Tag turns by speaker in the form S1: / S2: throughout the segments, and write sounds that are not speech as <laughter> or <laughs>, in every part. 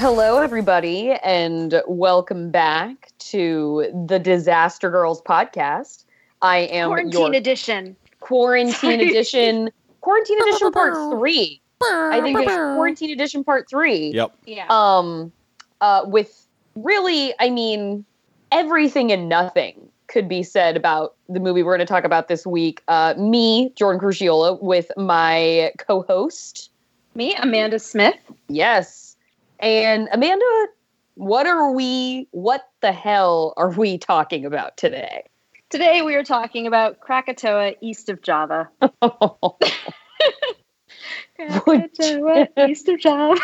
S1: Hello, everybody, and welcome back to the Disaster Girls podcast. I am
S2: Quarantine
S1: your
S2: edition.
S1: quarantine edition, quarantine edition <laughs> part three. I think it's quarantine edition part three.
S3: Yep.
S2: Yeah.
S1: Um, uh, with really, I mean, everything and nothing could be said about the movie we're going to talk about this week. Uh, me, Jordan Crucchiola, with my co-host.
S2: me, Amanda Smith.
S1: Yes. And Amanda, what are we, what the hell are we talking about today?
S2: Today we are talking about Krakatoa east of Java. <laughs> Krakatoa east of Java.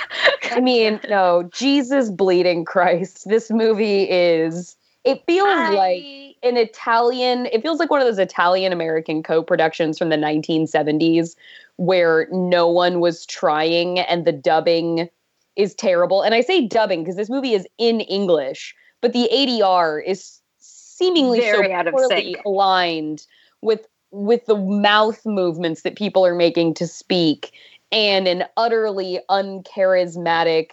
S1: I mean, no, Jesus bleeding Christ. This movie is, it feels like an Italian, it feels like one of those Italian American co productions from the 1970s where no one was trying and the dubbing is terrible. And I say dubbing because this movie is in English, but the ADR is seemingly
S2: Very
S1: so
S2: out of sync.
S1: aligned with with the mouth movements that people are making to speak and an utterly uncharismatic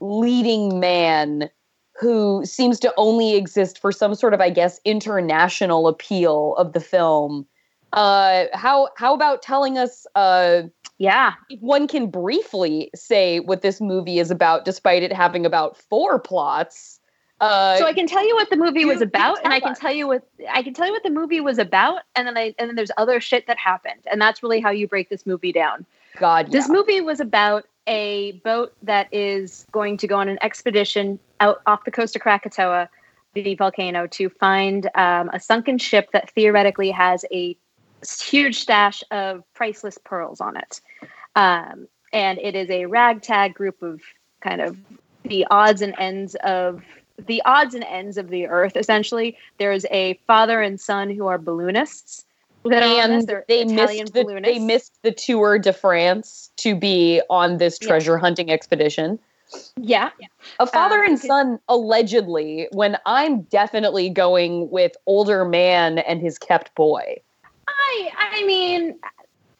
S1: leading man who seems to only exist for some sort of i guess international appeal of the film uh how how about telling us uh
S2: Yeah.
S1: if one can briefly say what this movie is about despite it having about four plots uh
S2: So I can tell you what the movie was about, and I can
S1: us.
S2: tell you what I can tell you what the movie was about, and then I and then there's other shit that happened, and that's really how you break this movie down.
S1: god
S2: This
S1: yeah.
S2: movie was about a boat that is going to go on an expedition out off the coast of Krakatoa, the volcano, to find um, a sunken ship that theoretically has a huge stash of priceless pearls on it. Um, and it is a ragtag group of kind of the odds and ends of the odds and ends of the earth. Essentially, there's a father and son who are balloonists. that are
S1: and
S2: Italian
S1: missed the, they missed the Tour de France to be on this
S2: Yeah.
S1: treasure hunting expedition.
S2: Yeah,
S1: A father
S2: Um,
S1: and son allegedly when I'm definitely going with older man and his kept boy.
S2: I I mean,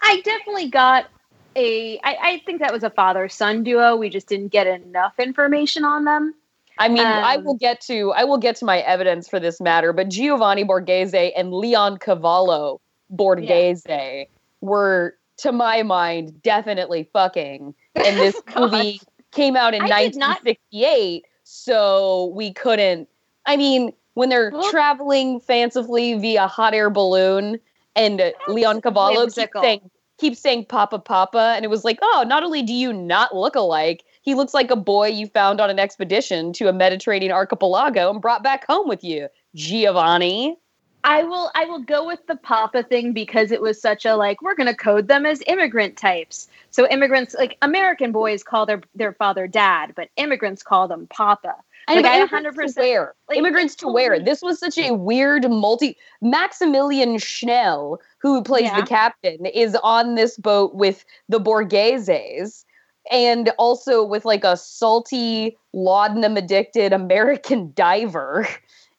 S2: I definitely got a. I, I think that was a father son duo. We just didn't get enough information on them.
S1: I mean, I
S2: Um,
S1: will get to I will get to my evidence for this matter, but Giovanni Borghese and Leoncavallo Borghese were, to my mind, definitely fucking. And <laughs> this movie came out in
S2: I did not-
S1: 1968, so we couldn't. I mean, when they're
S2: Well-
S1: traveling fancifully via hot air balloon, and Leoncavallo keeps saying, keeps saying "Papa, Papa," and it was like, oh, not only do you not look alike, he looks like a boy you found on an expedition to a Mediterranean archipelago and brought back home with you, Giovanni.
S2: I will I will go with the Papa thing because it was such a like we're gonna code them as immigrant types. So immigrants like American boys call their their father dad, but immigrants call them Papa. Like, I
S1: immigrants
S2: 100%
S1: to wear.
S2: like,
S1: immigrants to
S2: where
S1: This was such a weird multi. Maximilian Schell, who plays
S2: Yeah.
S1: the captain, is on this boat with the Borgheses, and also with like a salty, laudanum addicted American <laughs> diver.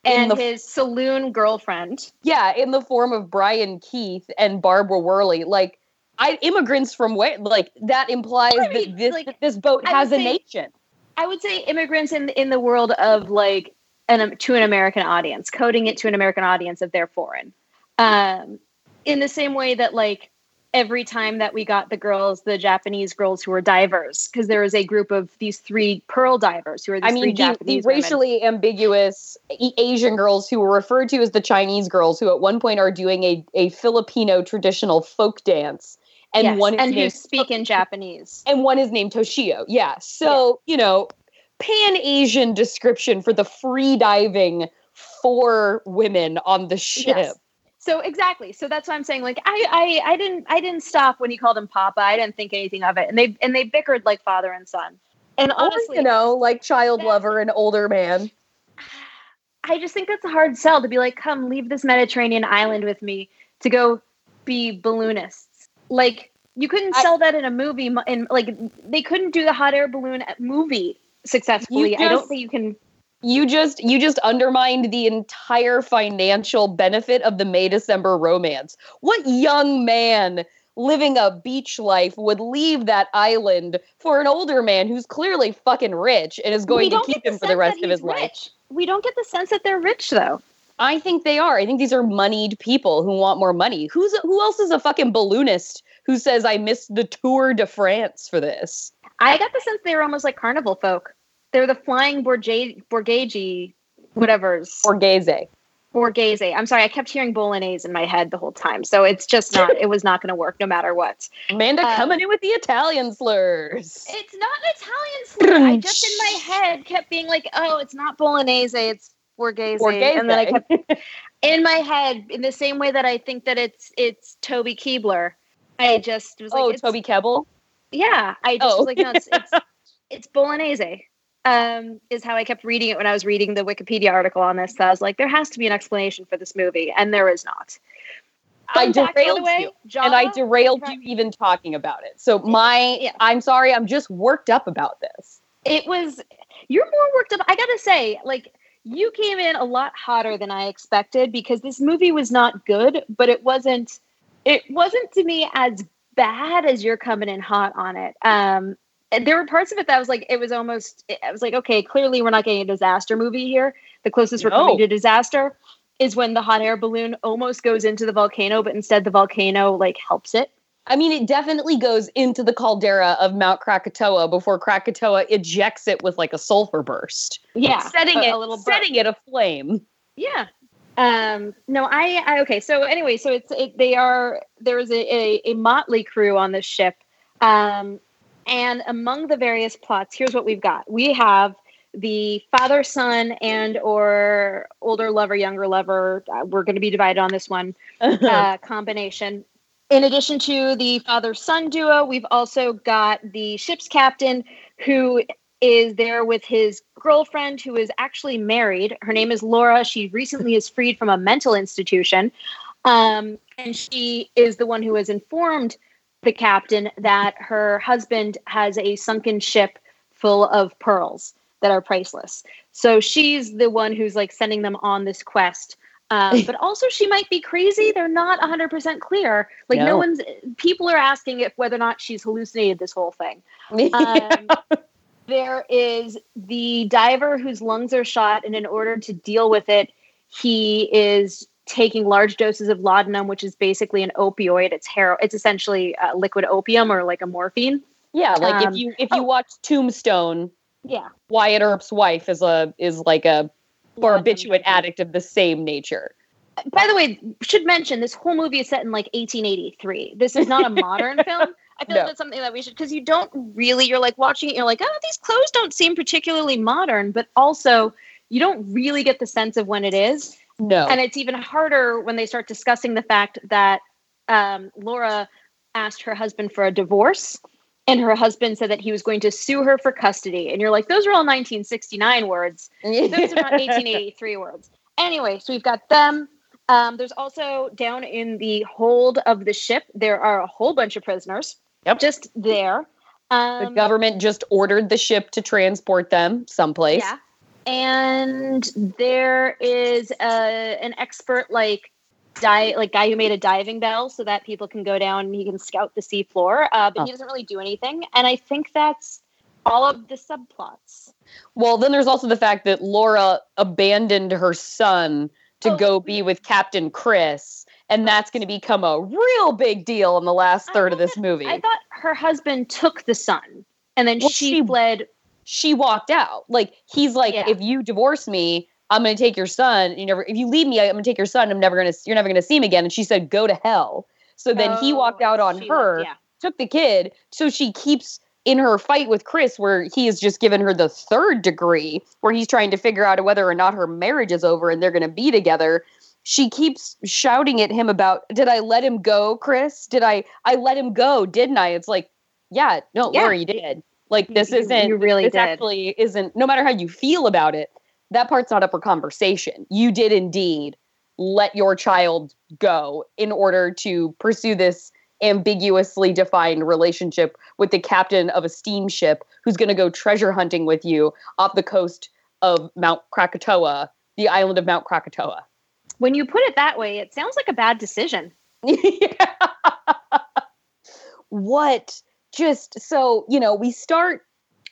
S2: And
S1: the
S2: his saloon girlfriend.
S1: Yeah, in the form of Brian Keith and Barbara Werle. Like, I immigrants from where? Like that implies
S2: I mean,
S1: that this
S2: like,
S1: this boat has a nation.
S2: I would say immigrants in in the world of like an to an American audience, coding it to an American audience if they're foreign. Um, in the same way that like every time that we got the girls, the Japanese girls who were divers, because there was a group of these three pearl divers who are these
S1: I mean, the, the
S2: Japanese women.
S1: racially ambiguous Asian girls who were referred to as the Chinese girls, who at one point are doing a, a Filipino traditional folk dance, and
S2: Yes,
S1: one is
S2: and who speak in Japanese.
S1: and one is named Toshio. Yeah, so you know, pan Asian description for the free diving four women on the ship.
S2: Yes. So exactly. So that's why I'm saying like I, I I didn't I didn't stop when he called him Papa. I didn't think anything of it. And they and they bickered like father and son. And honestly,
S1: or, you know, like child lover and older man.
S2: I just think that's a hard sell to be like, come leave this Mediterranean island with me to go be balloonists. Like you couldn't sell I, that in a movie, and like they couldn't do the hot air balloon movie successfully. Just, I don't think you can.
S1: You just you just undermined the entire financial benefit of the May December romance. What young man living a beach life would leave that island for an older man who's clearly fucking rich and is going to keep him for the rest of his rich. life?
S2: We don't get the sense that they're rich though.
S1: I think they are. I think these are moneyed people who want more money. Who's who else is a fucking balloonist who says I missed the Tour de France for this?
S2: I got the sense they were almost like carnival folk. They're the flying Borgese, Borghese, whatever's.
S1: Borghese.
S2: Borghese. I'm sorry, I kept hearing bolognese in my head the whole time. So it's just not, it was not going to work no matter what.
S1: Amanda um, coming in with the Italian slurs.
S2: It's not an Italian slur. I just in my head kept being like, oh, it's not bolognese, it's Borghese. Borghese. And then I kept <laughs> in my head, in the same way that I think that it's it's Toby Keebler. I just was like,
S1: oh, Toby Kebbell?
S2: Yeah. I just oh. was like, no, it's, it's, <laughs> it's bolognese um, is how I kept reading it when I was reading the Wikipedia article on this. So I was like, there has to be an explanation for this movie, and there is not.
S1: I derailed way, you, and I derailed you even talking about it. So my, yeah. I'm sorry, I'm just worked up about this.
S2: It was you're more worked up. I gotta say, like you came in a lot hotter than I expected because this movie was not good, but it wasn't. It wasn't to me as bad as you're coming in hot on it. Um, there were parts of it that was like it was almost I was like okay clearly we're not getting a disaster movie here the closest no. we're coming to disaster is when the hot air balloon almost goes into the volcano but instead the volcano like helps it
S1: I mean, it definitely goes into the caldera of Mount Krakatoa before Krakatoa ejects it with like a sulfur burst.
S2: Yeah,
S1: setting it, a little setting it aflame.
S2: Yeah. Um. No, I. I okay. So anyway, so it's it, they are there is a, a, a motley crew on this ship. Um. And among the various plots, here's what we've got. We have the father son and or older lover younger lover uh, we're going to be divided on this one <laughs> uh, combination in addition to the father son duo we've also got the ship's captain who is there with his girlfriend who is actually married her name is laura she recently is freed from a mental institution um, and she is the one who has informed the captain that her husband has a sunken ship full of pearls that are priceless. So she's the one who's like sending them on this quest. Um, <laughs> but also, she might be crazy. They're not 100% clear. Like, no. no, one's, people are asking if whether or not she's hallucinated this whole thing. Um, <laughs> there is the diver whose lungs are shot, and in order to deal with it, he is taking large doses of laudanum, which is basically an opioid. It's hero. It's essentially uh, liquid opium or like a morphine.
S1: Yeah, like um, if you if you oh. watch Tombstone,
S2: yeah,
S1: Wyatt Earp's wife is a is like a barbiturate addict of the same nature.
S2: By the way, should mention this whole movie is set in like 1883. This is not a modern <laughs> film. I feel no. like that's something that we should because you don't really you're like watching it, you're like, oh, these clothes don't seem particularly modern, but also you don't really get the sense of when it is.
S1: No.
S2: And it's even harder when they start discussing the fact that um, Laura asked her husband for a divorce and her husband said that he was going to sue her for custody. And you're like, those are all 1969 words. Those are not 1883 <laughs> words. Anyway, so we've got them. Um, there's also down in the hold of the ship, there are a whole bunch of prisoners.
S1: Yep.
S2: Just there.
S1: Um, the government just ordered the ship to transport them someplace.
S2: Yeah and there is a, an expert like die like guy who made a diving bell so that people can go down and he can scout the seafloor uh, but oh. he doesn't really do anything and i think that's all of the subplots
S1: well then there's also the fact that laura abandoned her son to oh. go be with captain chris and that's going to become a real big deal in the last third of this movie
S2: i thought her husband took the son and then well, she, she fled
S1: she walked out. Like he's like, yeah. if you divorce me, I'm gonna take your son. You never if you leave me, I'm gonna take your son. I'm never gonna you're never gonna see him again. And she said, go to hell. So then oh, he walked out on her, yeah. took the kid. So she keeps in her fight with Chris, where he has just given her the third degree, where he's trying to figure out whether or not her marriage is over and they're gonna be together. She keeps shouting at him about, did I let him go, Chris? Did I I let him go, didn't I? It's like, yeah, no, yeah. Laura, you did Like this
S2: You-
S1: isn't.
S2: you really
S1: this
S2: did.
S1: actually isn't. No matter how you feel about it, that part's not up for conversation. You did indeed let your child go in order to pursue this ambiguously defined relationship with the captain of a steamship who's going to go treasure hunting with you off the coast of Mount Krakatoa, the island of Mount Krakatoa.
S2: When you put it that way, it sounds like a bad decision. <laughs>
S1: what just so you know we start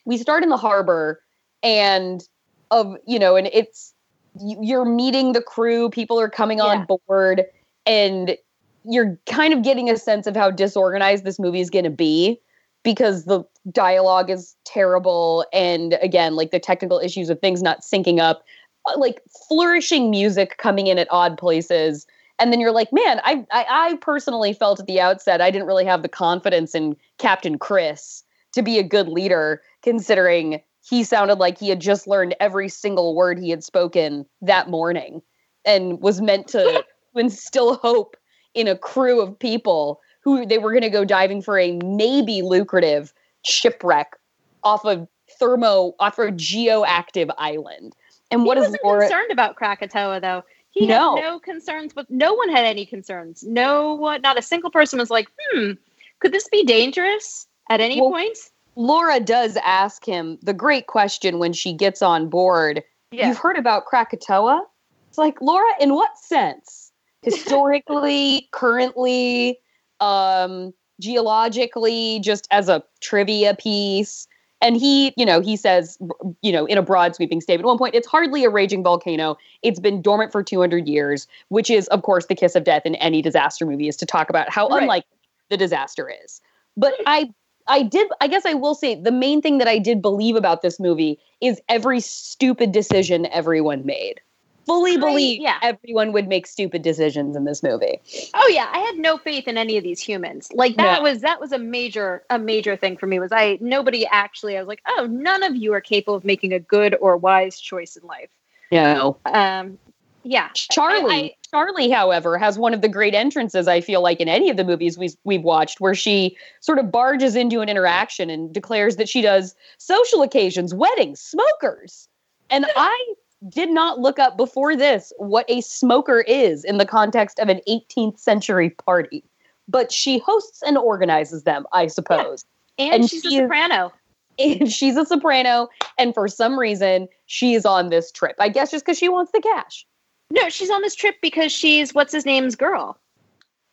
S1: we start in the harbor and of you know and it's you- you're meeting the crew people are coming on board and you're kind of getting a sense of how disorganized this movie is going to be because the dialogue is terrible and again like the technical issues of things not syncing up uh, like flourishing music coming in at odd places. And then you're like man I, I i personally felt at the outset i didn't really have the confidence in captain chris to be a good leader considering he sounded like he had just learned every single word he had spoken that morning and was meant to <laughs> instill hope in a crew of people who they were going to go diving for a maybe lucrative shipwreck off of thermo off a geoactive island and what
S2: he
S1: is
S2: wasn't
S1: Laura?
S2: concerned about Krakatoa though. He
S1: No.
S2: had no concerns with no one had any concerns. No one not a single person was like, hmm, could this be dangerous at any
S1: Well,
S2: point?
S1: Laura does ask him the great question when she gets on board. You've heard about Krakatoa? It's like, Laura, in what sense? <laughs> Historically, currently, um, geologically, just as a trivia piece. And he, you know, he says, you know, in a broad sweeping statement, at one point, it's hardly a raging volcano. It's been dormant for 200 years, which is, of course, the kiss of death in any disaster movie is to talk about how
S2: Right.
S1: unlike the disaster is. But I I did I guess I will say the main thing that I did believe about this movie is every stupid decision everyone made. Fully
S2: I-
S1: believe
S2: yeah.
S1: everyone would make stupid decisions in this movie.
S2: Oh yeah, I had no faith in any of these humans. Like that
S1: No.
S2: was that was a major a major thing for me was I nobody actually I was like, "Oh, none of you are capable of making a good or wise choice in life."
S1: No.
S2: Um yeah.
S1: Charlie
S2: I-
S1: Charlie, however, has one of the great entrances I feel like in any of the movies we've, we've watched where she sort of barges into an interaction and declares that she does social occasions, weddings, smokers. And I did not look up before this what a smoker is in the context of an 18th century party. But she hosts and organizes them, I suppose.
S2: and,
S1: and
S2: she's a
S1: she is-
S2: soprano.
S1: And <laughs> she's a soprano, and for some reason, she is on this trip. I guess just because she wants the cash.
S2: No, she's on this trip because she's what's his name's girl.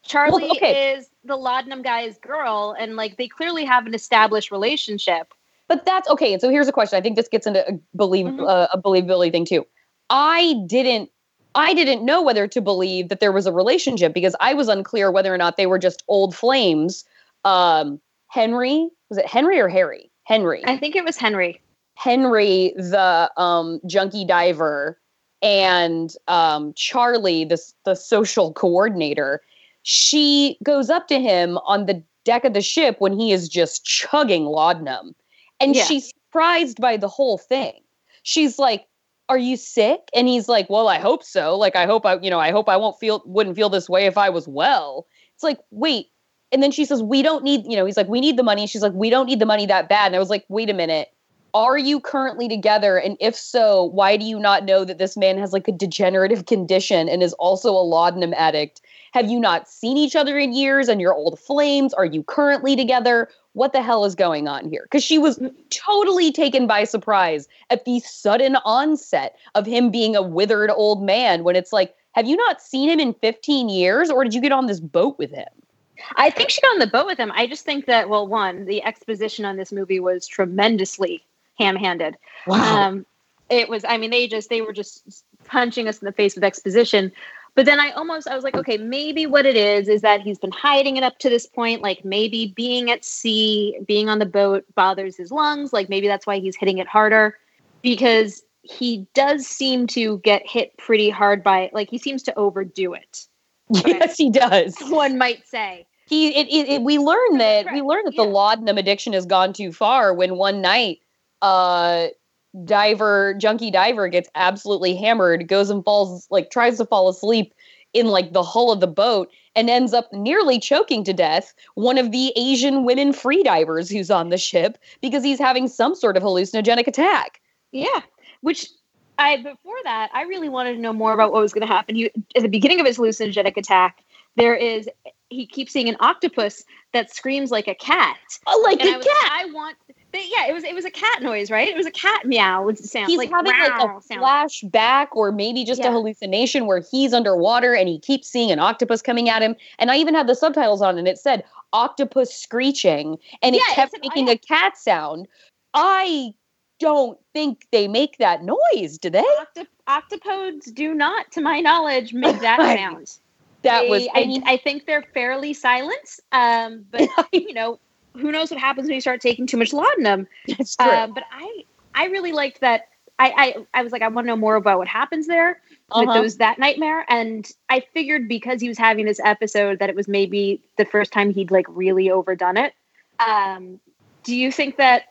S2: Charlie
S1: Well, okay.
S2: is the laudanum guy's girl, and like they clearly have an established relationship.
S1: But that's okay. And so here's a question. I think this gets into a believe
S2: Mhm.
S1: uh, a believability thing too. I didn't I didn't know whether to believe that there was a relationship because I was unclear whether or not they were just old flames. Um, Henry was it Henry or Harry? Henry.
S2: I think it was Henry.
S1: Henry, the um, junkie diver, and um, Charlie, the the social coordinator. She goes up to him on the deck of the ship when he is just chugging laudanum, and
S2: Yeah.
S1: she's surprised by the whole thing. She's like, "Are you sick?" And he's like, "Well, I hope so. Like, I hope I, you know, I hope I won't feel wouldn't feel this way if I was well." It's like, wait. And then she says, "We don't need, you know." He's like, "We need the money." She's like, "We don't need the money that bad." And I was like, "Wait a minute." Are you currently together? And if so, why do you not know that this man has like a degenerative condition and is also a laudanum addict? Have you not seen each other in years and you're old flames? Are you currently together? What the hell is going on here? Because she was totally taken by surprise at the sudden onset of him being a withered old man when it's like, have you not seen him in 15 years or did you get on this boat with him?
S2: I think she got on the boat with him. I just think that well, one, the exposition on this movie was tremendously ham-handed. Um, it was. I mean, they just they were just punching us in the face with exposition. But then I almost I was like, okay, maybe what it is is that he's been hiding it up to this point. Like maybe being at sea, being on the boat bothers his lungs. Like maybe that's why he's hitting it harder because he does seem to get hit pretty hard by it. like he seems to overdo it. <laughs>
S1: yes, he does. <laughs>
S2: One might say.
S1: he it, it, it we learn that we
S2: Right,
S1: learn that the laudanum addiction has gone too far when one night uh diver junkie diver gets absolutely hammered goes and falls like tries to fall asleep in like the hull of the boat and ends up nearly choking to death one of the Asian women freedivers who's on the ship because he's having some sort of hallucinogenic attack.
S2: Yeah, which I before that I really wanted to know more about what was going to happen. He at the beginning of his hallucinogenic attack, there is he keeps seeing an octopus that screams like a cat.
S1: Oh, like
S2: and
S1: a
S2: I was,
S1: cat.
S2: I want. But yeah, it was it was a cat noise, right? It was a cat meow sound.
S1: He's
S2: like,
S1: having like a
S2: sound.
S1: flashback or maybe just
S2: Yeah.
S1: a hallucination where he's underwater and he keeps seeing an octopus coming at him. And I even had the subtitles on and it said octopus screeching and it
S2: Yeah, it
S1: kept
S2: said-
S1: making
S2: yeah.
S1: a cat sound. I don't think they make that noise, do they?
S2: Octop- octopodes do not, to my knowledge, make that <laughs> sound.
S1: That
S2: They-
S1: was
S2: I mean, I think they're fairly silent. Um, <laughs> but you know, who knows what happens when you start taking too much laudanum? <laughs>
S1: it's true.
S2: Um, but I, I really liked that. I, I, I was like, I want to know more about what happens there
S1: Uh-huh.
S2: those that nightmare. And I figured because he was having this episode that it was maybe the first time he'd like really overdone it. Um, do you think that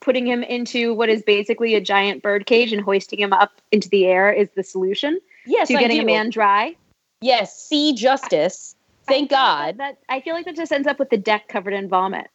S2: putting him into what is basically a giant bird cage and hoisting him up into the air is the solution
S1: yes,
S2: to
S1: I
S2: getting a man dry?
S1: Yes, see justice. Thank
S2: I
S1: God.
S2: That I feel like that just ends up with the deck covered in vomit.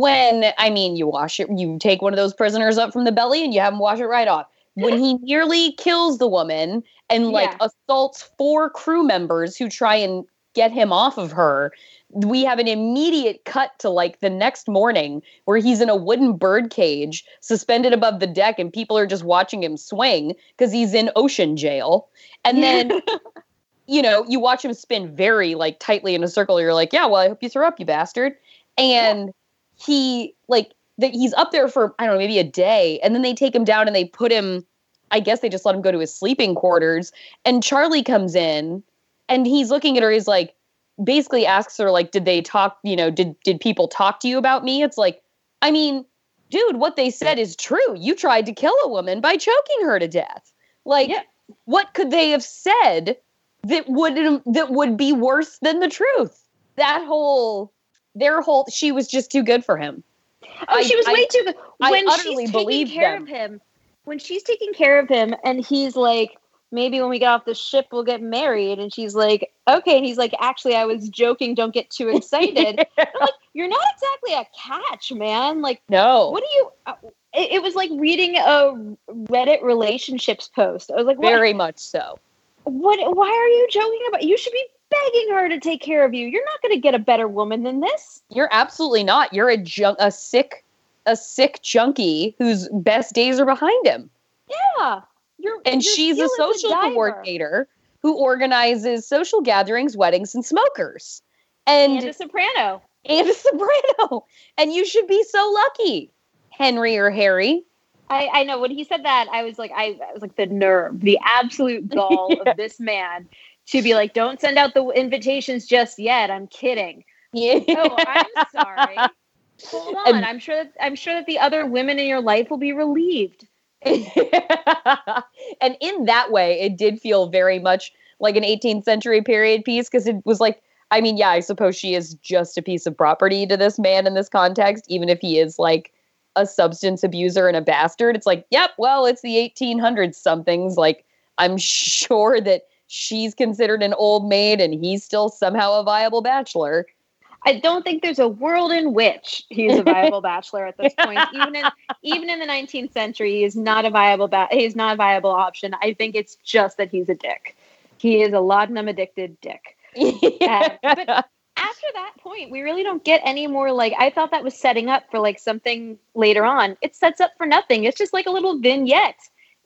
S1: When I mean you wash it, you take one of those prisoners up from the belly and you have him wash it right off. When he <laughs> nearly kills the woman and like
S2: Yeah.
S1: assaults four crew members who try and get him off of her, we have an immediate cut to like the next morning where he's in a wooden bird cage suspended above the deck and people are just watching him swing because he's in ocean jail. And then <laughs> you know, you watch him spin very like tightly in a circle. You're like, yeah, well, I hope you throw up, you bastard. And he like that he's up there for I don't know, maybe a day, and then they take him down and they put him. I guess they just let him go to his sleeping quarters. And Charlie comes in, and he's looking at her. He's like, basically asks her like, did they talk? You know, did did people talk to you about me? It's like, I mean, dude, what they said is true. You tried to kill a woman by choking her to death. Like,
S2: Yeah.
S1: what could they have said that would that would be worse than the truth? That whole their whole she was just too good for him.
S2: Oh,
S1: I-
S2: she was
S1: I-
S2: way too good.
S1: I
S2: When
S1: utterly
S2: she's taking care
S1: them.
S2: of him, when she's taking care of him, and he's like, maybe when we get off the ship, we'll get married. And she's like, okay. And he's like, actually, I was joking. Don't get too excited. <laughs> I'm like, you're not exactly a catch, man. Like,
S1: no,
S2: what do you? Uh, it, it was like reading a Reddit relationships post. I was like, what?
S1: very much so.
S2: what? Why are you joking about? You should be begging her to take care of you. You're not going to get a better woman than this.
S1: You're absolutely not. You're a junk, a sick, a sick junkie whose best days are behind him.
S2: Yeah, you're.
S1: And
S2: you're
S1: she's a social coordinator who organizes social gatherings, weddings, and smokers. And
S2: and a soprano.
S1: and a <laughs> soprano. And you should be so lucky, Henry or Harry.
S2: I, I know when he said that, I was like, I, I was like the nerve, the absolute gall
S1: Yeah.
S2: of <laughs> this man to be like, don't send out the invitations just yet. I'm kidding.
S1: Yeah.
S2: Oh, I'm sorry. <laughs> Hold on.
S1: And-
S2: I'm sure that I'm sure that the other women in your life will be relieved. <laughs>
S1: and in that way, it did feel very much like an 18th century period piece because it was like, I mean, yeah, I suppose she is just a piece of property to this man in this context, even if he is like a substance abuser and a bastard. It's like, yep, well, it's the 1800s somethings. Like, I'm <laughs> sure that she's considered an old maid and he's still somehow a viable bachelor.
S2: I don't think there's a world in which he's a viable <laughs> bachelor at this point. Even in even in the 19th century, he is not a viable ba- he's not a viable option. I think it's just that he's a dick. He is a laudanum addicted dick. <laughs> Yeah, but- after that point, we really don't get any more like I thought that was setting up for like something later on. It sets up for nothing. It's just like a little vignette.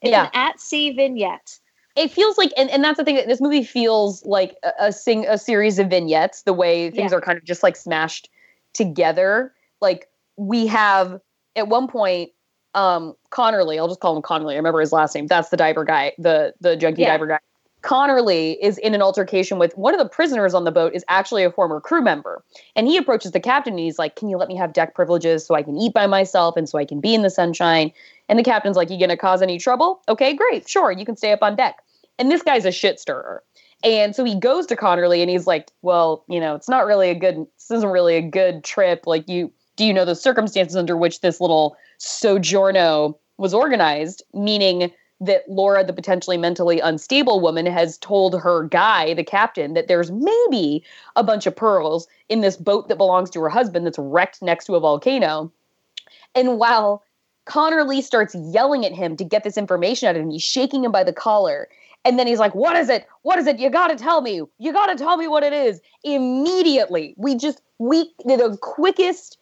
S2: It's
S1: Yeah.
S2: an at sea vignette.
S1: It feels like and, and that's the thing that this movie feels like a, a sing a series of vignettes the way things
S2: Yeah.
S1: are kind of just like smashed together like we have at one point um connerly i'll just call him connerly i remember his last name that's the diver guy the the junkie
S2: Yeah.
S1: diver guy connerly is in an altercation with one of the prisoners on the boat is actually a former crew member and he approaches the captain and he's like can you let me have deck privileges so i can eat by myself and so i can be in the sunshine and the captain's like, You gonna cause any trouble? Okay, great. Sure, you can stay up on deck. And this guy's a shit stirrer. And so he goes to Connerly and he's like, Well, you know, it's not really a good this isn't really a good trip. Like you do you know the circumstances under which this little sojourno was organized? Meaning that Laura, the potentially mentally unstable woman, has told her guy, the captain, that there's maybe a bunch of pearls in this boat that belongs to her husband that's wrecked next to a volcano. And while Connerly starts yelling at him to get this information out of him, he's shaking him by the collar. And then he's like, What is it? What is it? You gotta tell me. You gotta tell me what it is. Immediately, we just, we, the quickest,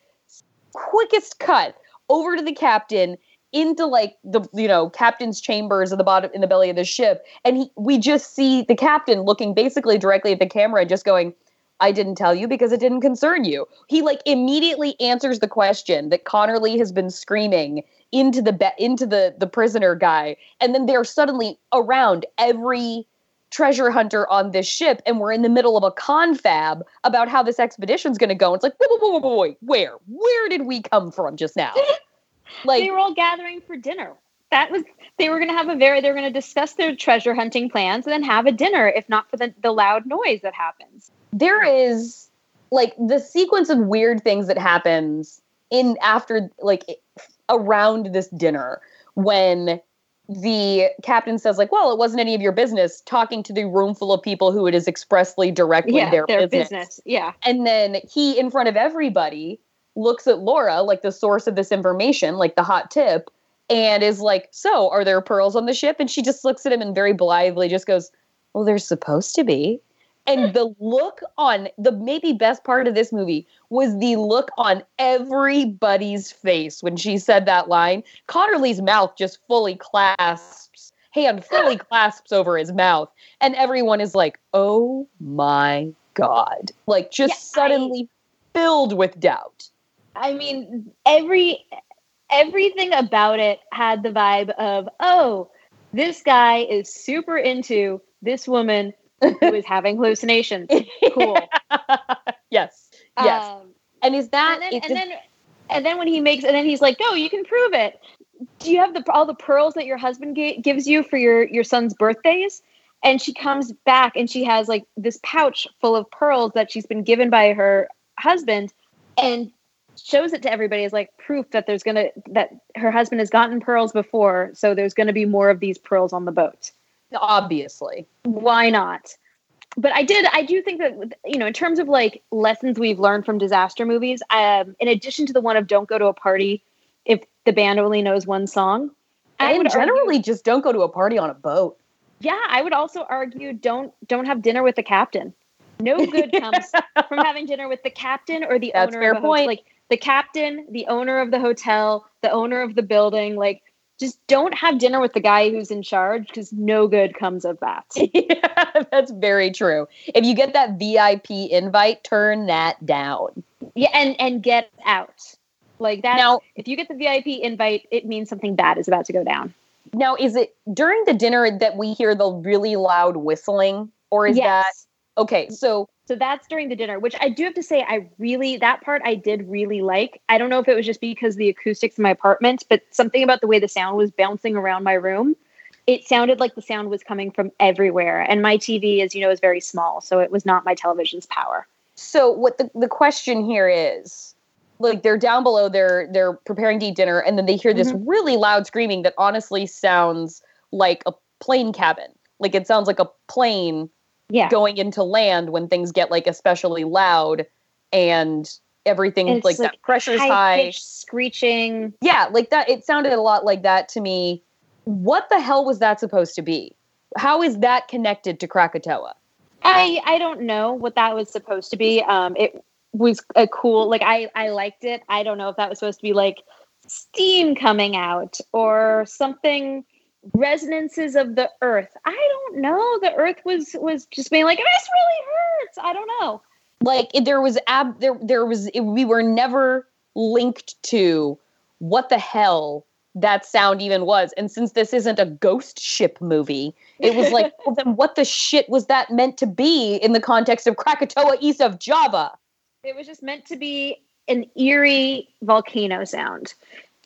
S1: quickest cut over to the captain into like the you know captain's chambers at the bottom in the belly of the ship and he, we just see the captain looking basically directly at the camera and just going i didn't tell you because it didn't concern you. He like immediately answers the question that connerly has been screaming into the be- into the the prisoner guy and then they're suddenly around every treasure hunter on this ship and we're in the middle of a confab about how this expedition's going to go. It's like wait, wait, wait, wait, wait, where? Where did we come from just now
S2: like they were all gathering for dinner. That was they were going to have a very they were going to discuss their treasure hunting plans and then have a dinner if not for the, the loud noise that happens.
S1: There is like the sequence of weird things that happens in after like around this dinner when the captain says like well it wasn't any of your business talking to the room full of people who it is expressly directly
S2: yeah,
S1: their,
S2: their
S1: business.
S2: business yeah
S1: and then he in front of everybody looks at Laura, like the source of this information, like the hot tip, and is like, So, are there pearls on the ship? And she just looks at him and very blithely just goes, Well, there's supposed to be. And the look on the maybe best part of this movie was the look on everybody's face when she said that line. Connerly's mouth just fully clasps, hand fully <laughs> clasps over his mouth. And everyone is like, Oh my God. Like just yeah, suddenly I, filled with doubt.
S2: I mean, every everything about it had the vibe of, oh, this guy is super into this woman who is <laughs> having hallucinations. Cool. <laughs>
S1: yes. Yes. Um, and is that
S2: and then, and then and then when he makes and then he's like, "No, you can prove it." Do you have the all the pearls that your husband gives you for your your son's birthdays? And she comes back and she has like this pouch full of pearls that she's been given by her husband and shows it to everybody as like proof that there's gonna that her husband has gotten pearls before, so there's gonna be more of these pearls on the boat.
S1: Obviously,
S2: why not? But I did, I do think that you know, in terms of like lessons we've learned from disaster movies, um, in addition to the one of "Don't go to a party if the band only knows one song,"
S1: I would generally argue, just don't go to a party on a boat.
S2: Yeah, I would also argue don't don't have dinner with the captain. No good comes <laughs> from having dinner with the captain or the
S1: That's
S2: owner
S1: fair
S2: of a
S1: point.
S2: Like the captain, the owner of the hotel, the owner of the building, like just don't have dinner with the guy who's in charge because no good comes of that. <laughs>
S1: yeah, that's very true. If you get that VIP invite, turn that down.
S2: Yeah, and and get out. Like that. Now, if you get the VIP invite, it means something bad is about to go down.
S1: Now, is it during the dinner that we hear the really loud whistling, or is yes. that okay? So
S2: so that's during the dinner, which I do have to say, I really, that part I did really like. I don't know if it was just because the acoustics in my apartment, but something about the way the sound was bouncing around my room. It sounded like the sound was coming from everywhere. And my TV, as you know, is very small. So it was not my television's power.
S1: So what the, the question here is like they're down below, they're they're preparing to eat dinner, and then they hear this mm-hmm. really loud screaming that honestly sounds like a plane cabin. Like it sounds like a plane yeah. going into land when things get like especially loud and everything and like, like, that pressure's high, high.
S2: screeching.
S1: Yeah like that it sounded a lot like that to me. What the hell was that supposed to be? How is that connected to krakatoa?
S2: I i don't know what that was supposed to be. Um it was a cool like i i liked it. I don't know if that was supposed to be like steam coming out or something resonances of the earth. I don't know. The earth was was just being like, this really hurts. I don't know.
S1: Like there was ab there there was we were never linked to what the hell that sound even was. And since this isn't a ghost ship movie, it was like, <laughs> well, then what the shit was that meant to be in the context of Krakatoa east of Java?
S2: It was just meant to be an eerie volcano sound.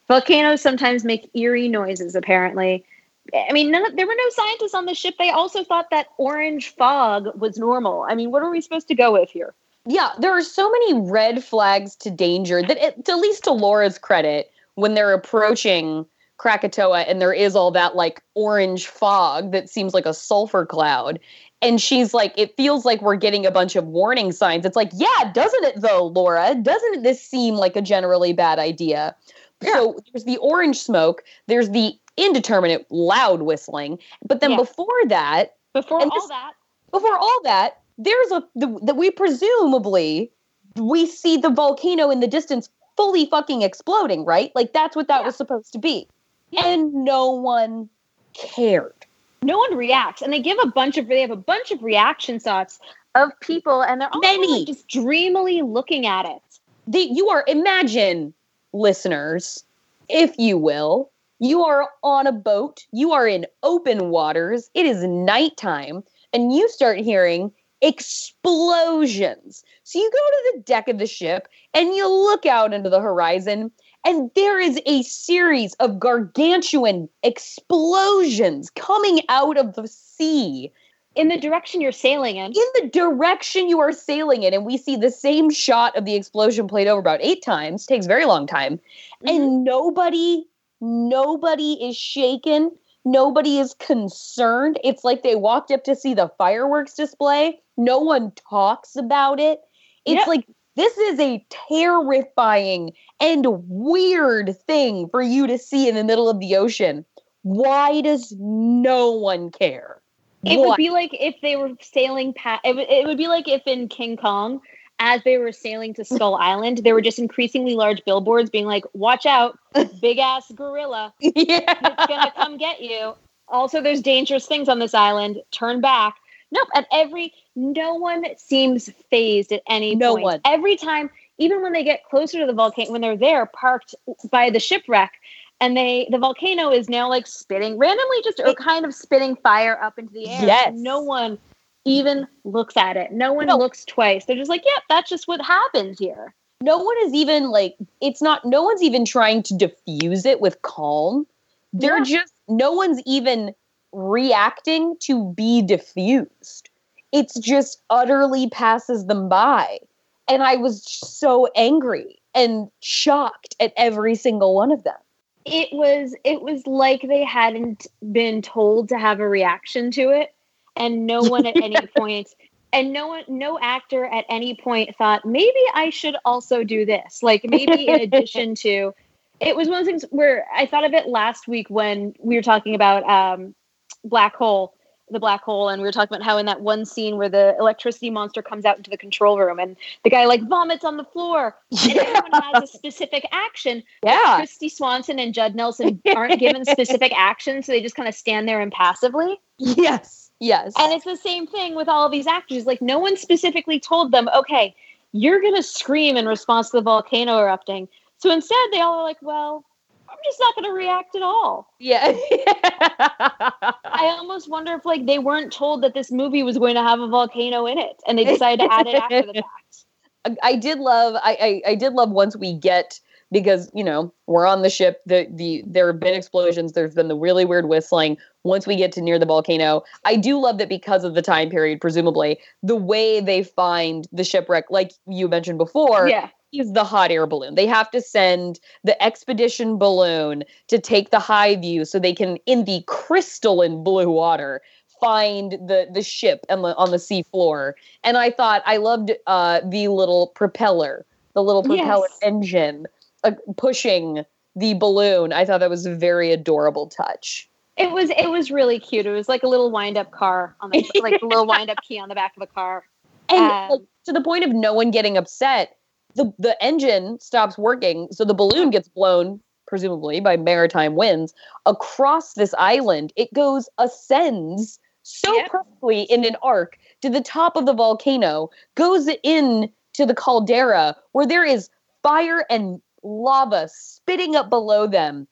S2: Volcanoes sometimes make eerie noises, apparently. I mean, none, there were no scientists on the ship. They also thought that orange fog was normal. I mean, what are we supposed to go with here?
S1: Yeah, there are so many red flags to danger that, it, at least to Laura's credit, when they're approaching Krakatoa and there is all that like orange fog that seems like a sulfur cloud. And she's like, it feels like we're getting a bunch of warning signs. It's like, yeah, doesn't it though, Laura? Doesn't this seem like a generally bad idea? Yeah. So there's the orange smoke, there's the indeterminate loud whistling. But then yeah. before that,
S2: before all this, that,
S1: before all that, there's a that we presumably we see the volcano in the distance fully fucking exploding, right? Like that's what that yeah. was supposed to be. Yeah. And no one cared.
S2: No one reacts. And they give a bunch of they have a bunch of reaction shots of people and they're all. Like just dreamily looking at it.
S1: The, you are imagine listeners, if you will, you are on a boat, you are in open waters, it is nighttime, and you start hearing explosions. So you go to the deck of the ship and you look out into the horizon, and there is a series of gargantuan explosions coming out of the sea.
S2: In the direction you're sailing in.
S1: In the direction you are sailing in. And we see the same shot of the explosion played over about eight times. Takes very long time. Mm-hmm. And nobody, nobody is shaken. Nobody is concerned. It's like they walked up to see the fireworks display no one talks about it. It's yep. like this is a terrifying and weird thing for you to see in the middle of the ocean. Why does no one care?
S2: It what? would be like if they were sailing past. It, it would be like if in King Kong, as they were sailing to Skull <laughs> Island, there were just increasingly large billboards being like, "Watch out, big ass gorilla! <laughs> Yeah. It's gonna come get you." Also, there's dangerous things on this island. Turn back. Nope. At every, no one seems phased at any no point. One. Every time, even when they get closer to the volcano, when they're there parked by the shipwreck, and they the volcano is now like spitting randomly, just or kind of spitting fire up into the air.
S1: Yes.
S2: No one even looks at it. No one no. looks twice. They're just like, yep, yeah, that's just what happens here.
S1: No one is even like, it's not, no one's even trying to diffuse it with calm. They're yeah. just, no one's even reacting to be diffused. It's just utterly passes them by. And I was so angry and shocked at every single one of them.
S2: It was it was like they hadn't been told to have a reaction to it and no one at any <laughs> point and no one no actor at any point thought maybe I should also do this. Like maybe in addition to it was one of the things where I thought of it last week when we were talking about um, black hole the black hole and we were talking about how in that one scene where the electricity monster comes out into the control room and the guy like vomits on the floor and <laughs> yeah. everyone has a specific action
S1: yeah
S2: Kristy swanson and judd nelson aren't given specific <laughs> actions so they just kind of stand there impassively
S1: yes yes
S2: and it's the same thing with all of these actors like no one specifically told them okay you're gonna scream in response to the volcano erupting so instead they all are like well I'm just not going to react at all.
S1: Yeah. <laughs>
S2: I almost wonder if like they weren't told that this movie was going to have a volcano in it, and they decided to add it after the <laughs> fact.
S1: I did love. I, I I did love once we get because you know we're on the ship. The the there have been explosions. There's been the really weird whistling. Once we get to near the volcano, I do love that because of the time period, presumably the way they find the shipwreck, like you mentioned before,
S2: yeah
S1: is the hot air balloon. They have to send the expedition balloon to take the high view so they can, in the crystalline blue water, find the the ship on the on the sea floor. And I thought I loved uh, the little propeller, the little propeller yes. engine uh, pushing the balloon. I thought that was a very adorable touch.
S2: It was it was really cute. It was like a little wind up car on the <laughs> like a little wind up key on the back of a car.
S1: And um, like, to the point of no one getting upset the the engine stops working, so the balloon gets blown, presumably by maritime winds, across this island. It goes ascends so yep. perfectly in an arc to the top of the volcano, goes in to the caldera where there is fire and lava spitting up below them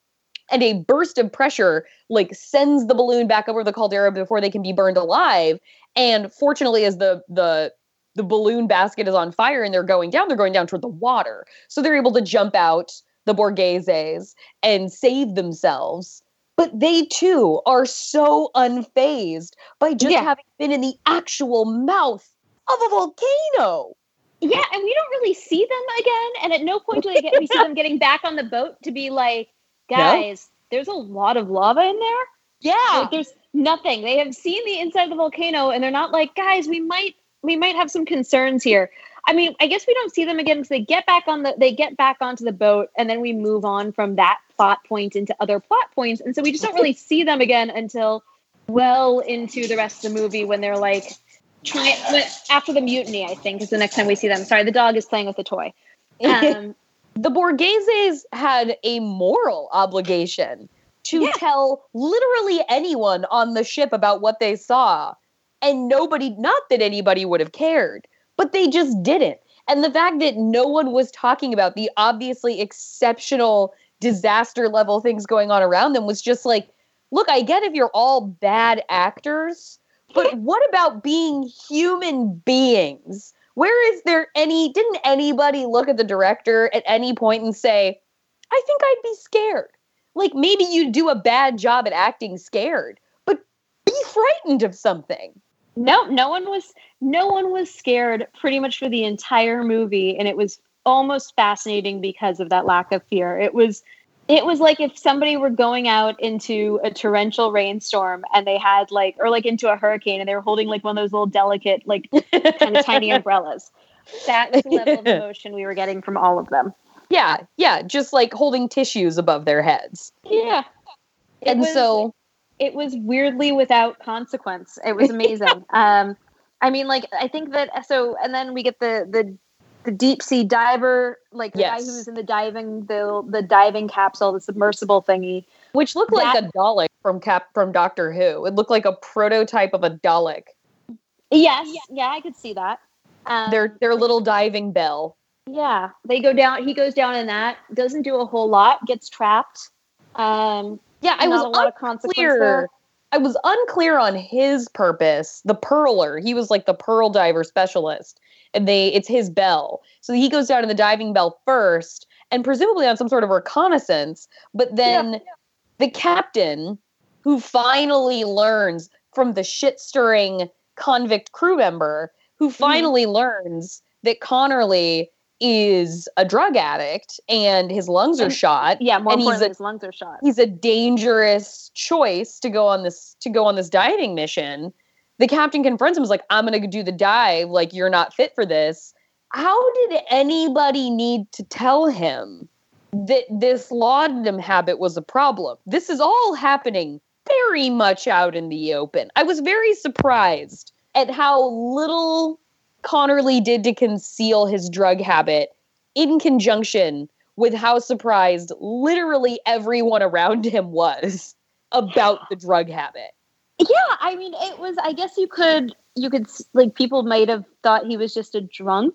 S1: and a burst of pressure like sends the balloon back over the caldera before they can be burned alive and fortunately as the the the balloon basket is on fire and they're going down, they're going down toward the water. So they're able to jump out the Borgheses and save themselves. But they too are so unfazed by just yeah. having been in the actual mouth of a volcano.
S2: Yeah, and we don't really see them again. And at no point do they get we see them getting back on the boat to be like, guys, there's a lot of lava in there.
S1: Yeah.
S2: Like, there's nothing. They have seen the inside of the volcano and they're not like, guys, we might we might have some concerns here. I mean, I guess we don't see them again because they get back on the they get back onto the boat and then we move on from that plot point into other plot points. And so we just don't really see them again until well into the rest of the movie when they're like after the mutiny, I think is the next time we see them. Sorry, the dog is playing with the toy. <laughs> Um,
S1: the Borgheses had a moral obligation to
S2: Yeah.
S1: tell literally anyone on the ship about what they saw. And nobody, not that anybody would have cared, but they just didn't. And the fact that no one was talking about the obviously exceptional disaster level things going on around them was just like, look, I get if you're all bad actors, but what about being human beings? Where is there any, didn't anybody look at the director at any point and say, I think I'd be scared? Like maybe you do a bad job at acting scared, but be frightened of something.
S2: No, no one was no one was scared pretty much for the entire movie and it was almost fascinating because of that lack of fear. It was it was like if somebody were going out into a torrential rainstorm and they had like or like into a hurricane and they were holding like one of those little delicate like kind of tiny <laughs> umbrellas. That the level of <laughs> emotion we were getting from all of them.
S1: Yeah, yeah, just like holding tissues above their heads.
S2: Yeah. It
S1: and
S2: was-
S1: so
S2: it was weirdly without consequence. It was amazing. <laughs> um, I mean, like I think that so, and then we get the the the deep sea diver, like the
S1: Yes.
S2: guy who's in the diving the the diving capsule, the submersible thingy.
S1: which looked like a Dalek from Cap from Doctor Who. It looked like a prototype of a Dalek.
S2: Yes, yeah, I could see that. Um,
S1: Their their little diving bell.
S2: yeah, they go down. He goes down in that. Doesn't do a whole lot. Gets trapped. Um,
S1: Yeah, I was
S2: a lot
S1: unclear. I was unclear on his purpose. The pearler, he was like the pearl diver specialist, and they it's his bell. So he goes down to the diving bell first, and presumably on some sort of reconnaissance. But then the captain, who finally learns from the shit stirring convict crew member, who
S2: Mm-hmm.
S1: finally learns that Connerly is a drug addict and his lungs are
S2: And-
S1: shot
S2: Yeah, more
S1: And he's a-
S2: his lungs are shot.
S1: he's a dangerous choice to go on this to go on this diving mission. The captain confronts him, is like, I'm gonna do the dive, like you're not fit for this. How did anybody need to tell him that this laudanum habit was a problem? This is all happening very much out in the open. I was very surprised at how little Connerly did to conceal his drug habit in conjunction with how surprised literally everyone around him was about the drug habit.
S2: Yeah, I mean, it was. I guess you could, you could like people might have thought he was just a drunk.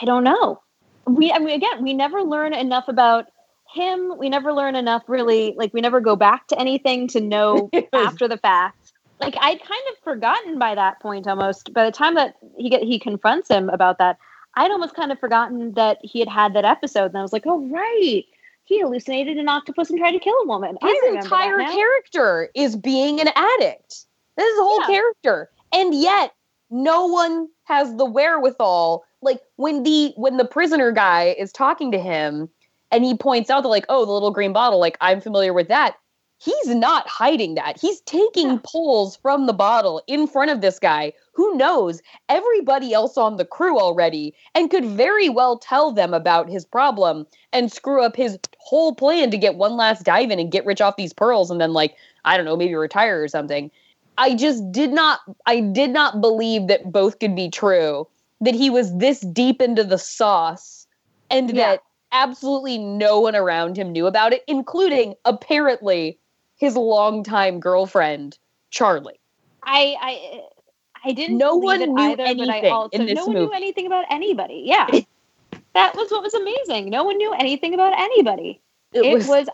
S2: I don't know. We, I mean, again, we never learn enough about him. We never learn enough, really. Like, we never go back to anything to know <laughs> after the fact. Like, I'd kind of forgotten by that point almost. By the time that he get he confronts him about that, I'd almost kind of forgotten that he had had that episode. And I was like, oh right, he hallucinated an octopus and tried to kill a woman.
S1: His entire character is being an addict. This is the whole
S2: Yeah.
S1: character. And yet no one has the wherewithal. Like when the when the prisoner guy is talking to him and he points out that like, oh, the little green bottle, like I'm familiar with that. He's not hiding that. He's taking
S2: Yeah.
S1: pulls from the bottle in front of this guy who knows everybody else on the crew already and could very well tell them about his problem and screw up his whole plan to get one last dive in and get rich off these pearls and then like I don't know, maybe retire or something. I just did not I did not believe that both could be true. That he was this deep into the sauce and
S2: Yeah.
S1: that absolutely no one around him knew about it, including apparently his longtime girlfriend, Charlie.
S2: I I I didn't.
S1: No one
S2: it
S1: knew
S2: either, but I
S1: anything
S2: also
S1: in this
S2: no one knew anything about anybody. Yeah, <laughs> that was what was amazing. No one knew anything about anybody. It, was,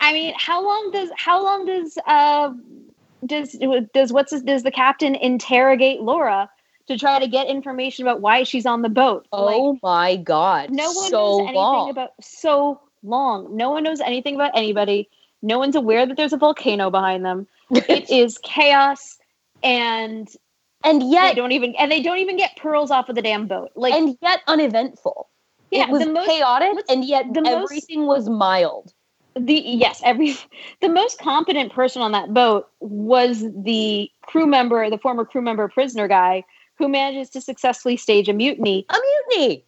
S2: I mean, how long does how long does uh does does what's his, does the captain interrogate Laura to try to get information about why she's on the boat?
S1: oh my god.
S2: no one
S1: so
S2: knows anything
S1: long.
S2: about so long. No one knows anything about anybody. No one's aware that there's a volcano behind them. It <laughs> is chaos and
S1: and
S2: they
S1: yet
S2: don't even and they don't even get pearls off of the damn boat. Like
S1: and yet uneventful.
S2: yeah,
S1: it was
S2: the most
S1: chaotic and yet
S2: the most-
S1: everything was mild.
S2: the yes every <laughs> the most competent person on that boat was the crew member the former crew member prisoner guy who manages to successfully stage a mutiny
S1: a mutiny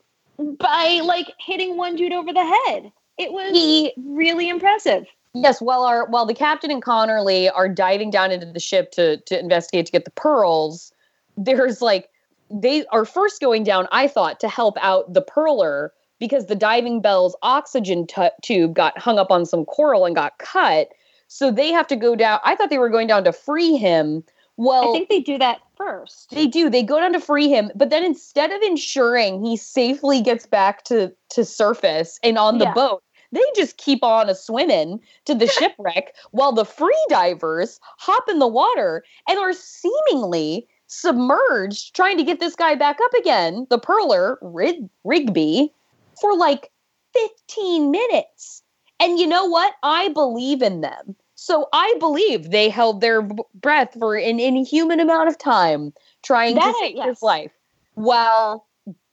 S2: by like hitting one dude over the head it was he, really impressive
S1: yes while our while the captain and connerly are diving down into the ship to to investigate to get the pearls there's like they are first going down i thought to help out the pearler because the diving bell's oxygen t- tube got hung up on some coral and got cut. So they have to go down. I thought they were going down to free him. Well,
S2: I think they do that first.
S1: They do. They go down to free him, but then instead of ensuring he safely gets back to to surface and on the yeah. boat, they just keep on a swimming to the <laughs> shipwreck while the free divers hop in the water and are seemingly submerged trying to get this guy back up again. The Pearler, Rig- Rigby, for like 15 minutes. And you know what? I believe in them. So I believe they held their b- breath for an inhuman amount of time trying that, to save yes. his life while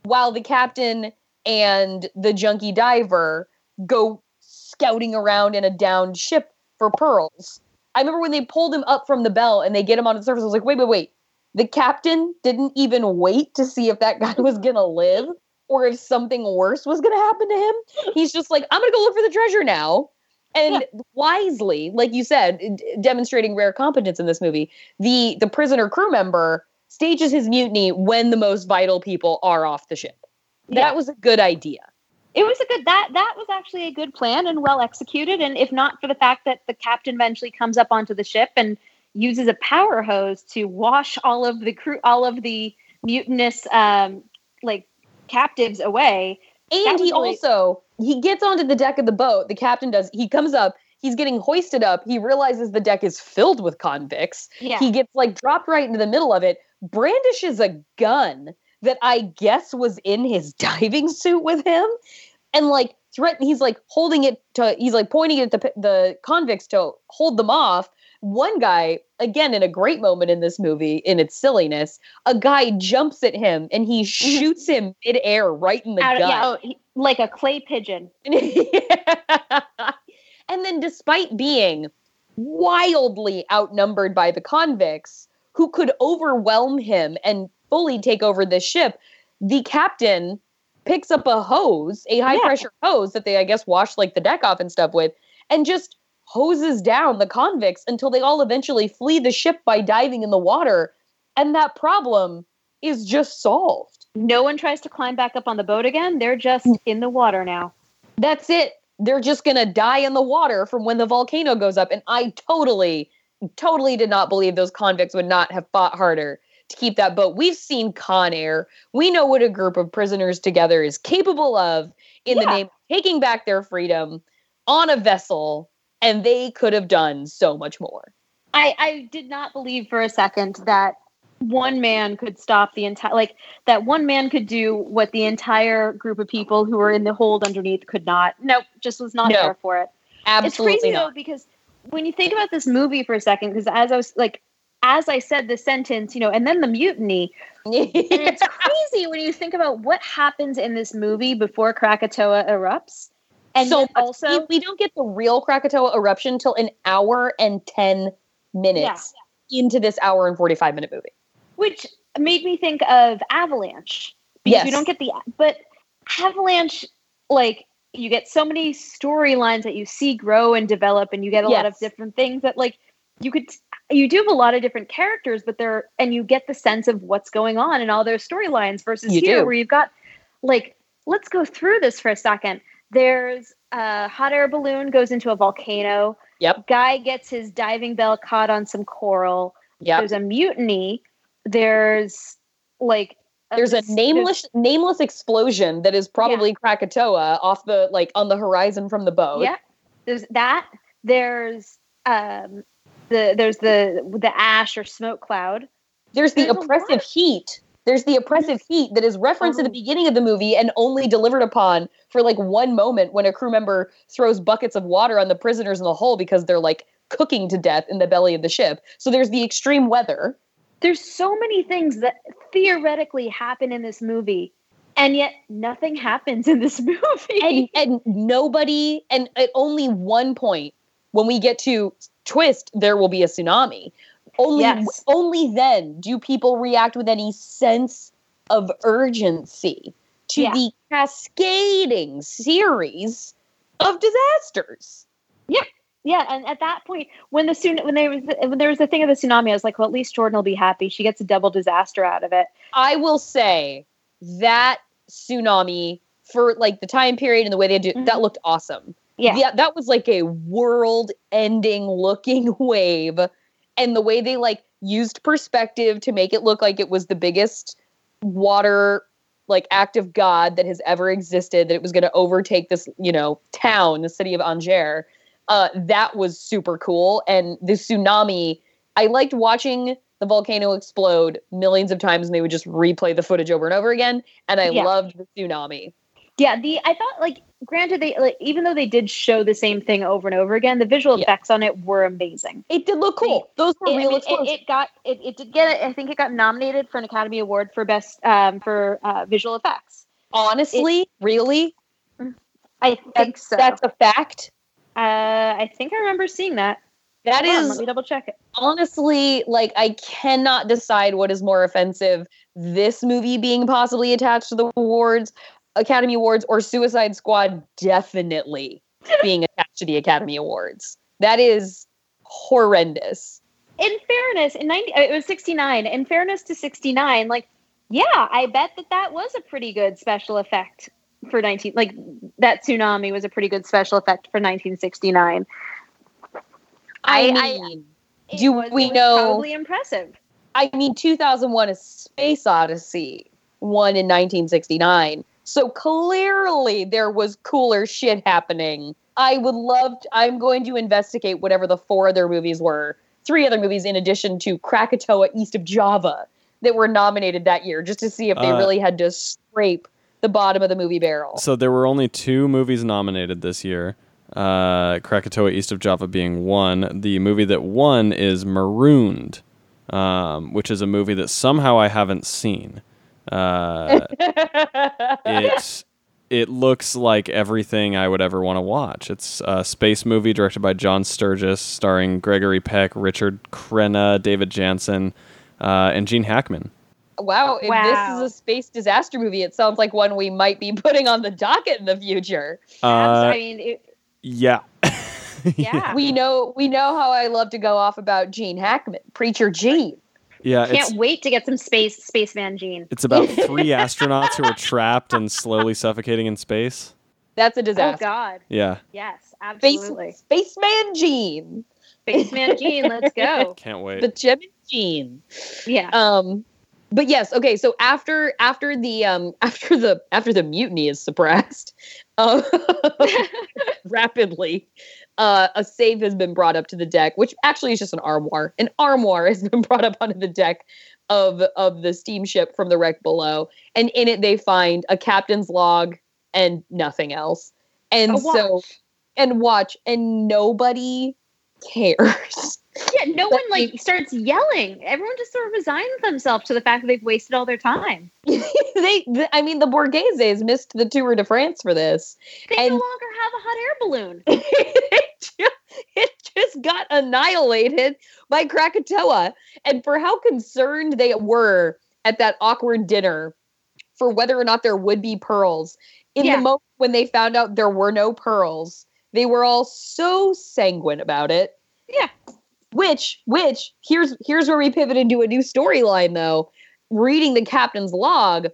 S1: while the captain and the junkie diver go scouting around in a downed ship for pearls. I remember when they pulled him up from the bell and they get him onto the surface. I was like, wait, wait, wait. The captain didn't even wait to see if that <laughs> guy was gonna live or if something worse was going to happen to him. He's just like, I'm going to go look for the treasure now. And yeah. wisely, like you said, d- demonstrating rare competence in this movie, the the prisoner crew member stages his mutiny when the most vital people are off the ship. Yeah. That was a good idea.
S2: It was a good that that was actually a good plan and well executed. And if not for the fact that the captain eventually comes up onto the ship and uses a power hose to wash all of the crew, all of the mutinous um, like captives away.
S1: And he really- also he gets onto the deck of the boat. The captain does. He comes up. He's getting hoisted up. He realizes the deck is filled with convicts. Yeah. He gets like dropped right into the middle of it. Brandishes a gun that I guess was in his <laughs> diving suit with him, and like threaten. He's like holding it to. He's like pointing it at the the convicts to hold them off one guy, again, in a great moment in this movie, in its silliness, a guy jumps at him and he mm-hmm. shoots him midair right in the Out, gut. Yeah, oh,
S2: he, like a clay pigeon. <laughs>
S1: yeah. And then, despite being wildly outnumbered by the convicts who could overwhelm him and fully take over the ship, the captain picks up a hose, a high yeah. pressure hose that they, I guess, wash like the deck off and stuff with, and just hoses down the convicts until they all eventually flee the ship by diving in the water. And that problem is just solved.
S2: No one tries to climb back up on the boat again. They're just mm. in the water now.
S1: That's it. They're just going to die in the water from when the volcano goes up. And I totally, totally did not believe those convicts would not have fought harder to keep that boat. We've seen Con Air. We know what a group of prisoners together is capable of in yeah. the name of taking back their freedom on a vessel and they could have done so much more.
S2: I, I did not believe for a second that one man could stop the entire like that one man could do what the entire group of people who were in the hold underneath could not. Nope, just was not no, there for it.
S1: Absolutely
S2: it's crazy
S1: not.
S2: though because when you think about this movie for a second, because as I was like as I said the sentence, you know, and then the mutiny. it's <laughs> crazy when you think about what happens in this movie before Krakatoa erupts.
S1: And so also, we don't get the real Krakatoa eruption until an hour and 10 minutes yeah. into this hour and 45 minute movie.
S2: Which made me think of Avalanche. Because yes. we don't get the, but Avalanche, like, you get so many storylines that you see grow and develop, and you get a yes. lot of different things that, like, you could, you do have a lot of different characters, but they're, and you get the sense of what's going on in all their storylines versus you here, do. where you've got, like, let's go through this for a second there's a hot air balloon goes into a volcano.
S1: Yep.
S2: Guy gets his diving bell caught on some coral.
S1: Yep.
S2: There's a mutiny. There's like
S1: a, there's a nameless there's, nameless explosion that is probably yeah. Krakatoa off the like on the horizon from the boat.
S2: Yeah. There's that. There's um the there's the the ash or smoke cloud.
S1: There's the there's oppressive heat there's the oppressive heat that is referenced at the uh-huh. beginning of the movie and only delivered upon for like one moment when a crew member throws buckets of water on the prisoners in the hull because they're like cooking to death in the belly of the ship. So there's the extreme weather.
S2: There's so many things that theoretically happen in this movie And yet nothing happens in this <laughs> movie.
S1: And, and nobody, and at only one point, when we get to twist, there will be a tsunami. Only,
S2: Yes.
S1: only then do people react with any sense of urgency to
S2: Yeah.
S1: the cascading series of disasters.
S2: yeah, yeah and at that point, when the tsun- when there was the, when there was the thing of the tsunami, I was like, well, at least Jordan will be happy. She gets a double disaster out of it.
S1: I will say that tsunami for like the time period and the way they did
S2: Mhm.
S1: that looked awesome.
S2: Yeah.
S1: yeah, that was like a world-ending looking <laughs> wave, and the way they like used perspective to make it look like it was the biggest water like act of God that has ever existed. That it was going to overtake this, you know, town, the city of Angers. Uh, that was super cool, and the tsunami. I liked watching the volcano explode millions of times, and they would just replay the footage over and over again. And I
S2: Yeah.
S1: loved the tsunami.
S2: Yeah, the I thought like granted they like even though they did show the same thing over and over again, the visual
S1: Yeah.
S2: effects on it were amazing.
S1: It did look cool. Those were
S2: It, I
S1: real
S2: mean,
S1: explosions.
S2: it, it got it, it did get. I think it got nominated for an Academy Award for best um, for uh, visual effects.
S1: Honestly, really,
S2: I think so.
S1: that's a fact.
S2: uh, I think I remember seeing that.
S1: That
S2: Hold on, let me double check it.
S1: honestly like I cannot decide what is more offensive: this movie being possibly attached to the awards, Academy Awards, or Suicide Squad definitely being attached to the Academy Awards. That is horrendous.
S2: In fairness, in ninety, uh, it was sixty nine. In fairness to sixty nine, like yeah, I bet that that was a pretty good special effect for nineteen. Like that tsunami was a pretty good special effect for nineteen sixty nine.
S1: I,
S2: I-
S1: mean,
S2: It
S1: Do
S2: was-
S1: we know-
S2: Probably impressive.
S1: I mean, 2001: A Space Odyssey won in 1969. So clearly there was cooler shit happening. I would love. To, I'm going to investigate whatever the four other movies were. Three other movies in addition to Krakatoa East of Java that were nominated that year, just to see if they
S3: Uh,
S1: really had to scrape the bottom of the movie barrel.
S3: So there were only two movies nominated this year. Uh, Krakatoa East of Java being one. The movie that won is Marooned, um, which is a movie that somehow I haven't seen. Uh, <laughs> it it looks like everything I would ever want to watch. It's a space movie directed by John Sturges, starring Gregory Peck, Richard Crenna, David Janssen, uh, and Gene Hackman.
S1: wow, if
S2: Wow.
S1: this is a space disaster movie, it sounds like one we might be <laughs> putting on the docket in the future.
S3: Uh,
S2: I mean, it, <laughs>
S3: yeah.
S2: yeah.
S1: we know we know how I love to go off about Gene Hackman, Preacher Gene.
S3: Yeah,
S2: Can't
S3: it's,
S2: wait to get some space spaceman gene.
S3: it's about <laughs> three astronauts who are trapped and slowly suffocating in space.
S1: That's a disaster. Oh.
S2: God,
S3: Yeah,
S2: yes,
S1: Space,
S2: absolutely.
S1: Spaceman Gene,
S2: Spaceman gene, let's go. <laughs>
S3: can't wait.
S1: the Gemini Gene.
S2: Yeah.
S1: Um, but yes, okay. So after after the um <laughs> after the after the mutiny is suppressed, uh, rapidly, uh, a safe has been brought up to the deck, which actually is just an armoire. An armoire has <laughs> been brought up onto the deck of of the steamship from the wreck below, and in it they find a captain's log and nothing else. And so, and watch, and nobody cares.
S2: Yeah, no one like starts yelling. Everyone just sort of resigns themselves to the fact that they've wasted all their time. <laughs>
S1: they, th- I mean, the Borgheses missed the Tour de France for this.
S2: They
S1: And-
S2: no longer have a hot air balloon. <laughs>
S1: it, just, it just got annihilated by Krakatoa. And for how concerned they were at that awkward dinner for whether or not there would be pearls, in
S2: Yeah.
S1: the moment when they found out there were no pearls, they were all so sanguine about it.
S2: Yeah.
S1: Which, which, here's here's where we pivot into a new storyline though. Reading the captain's log,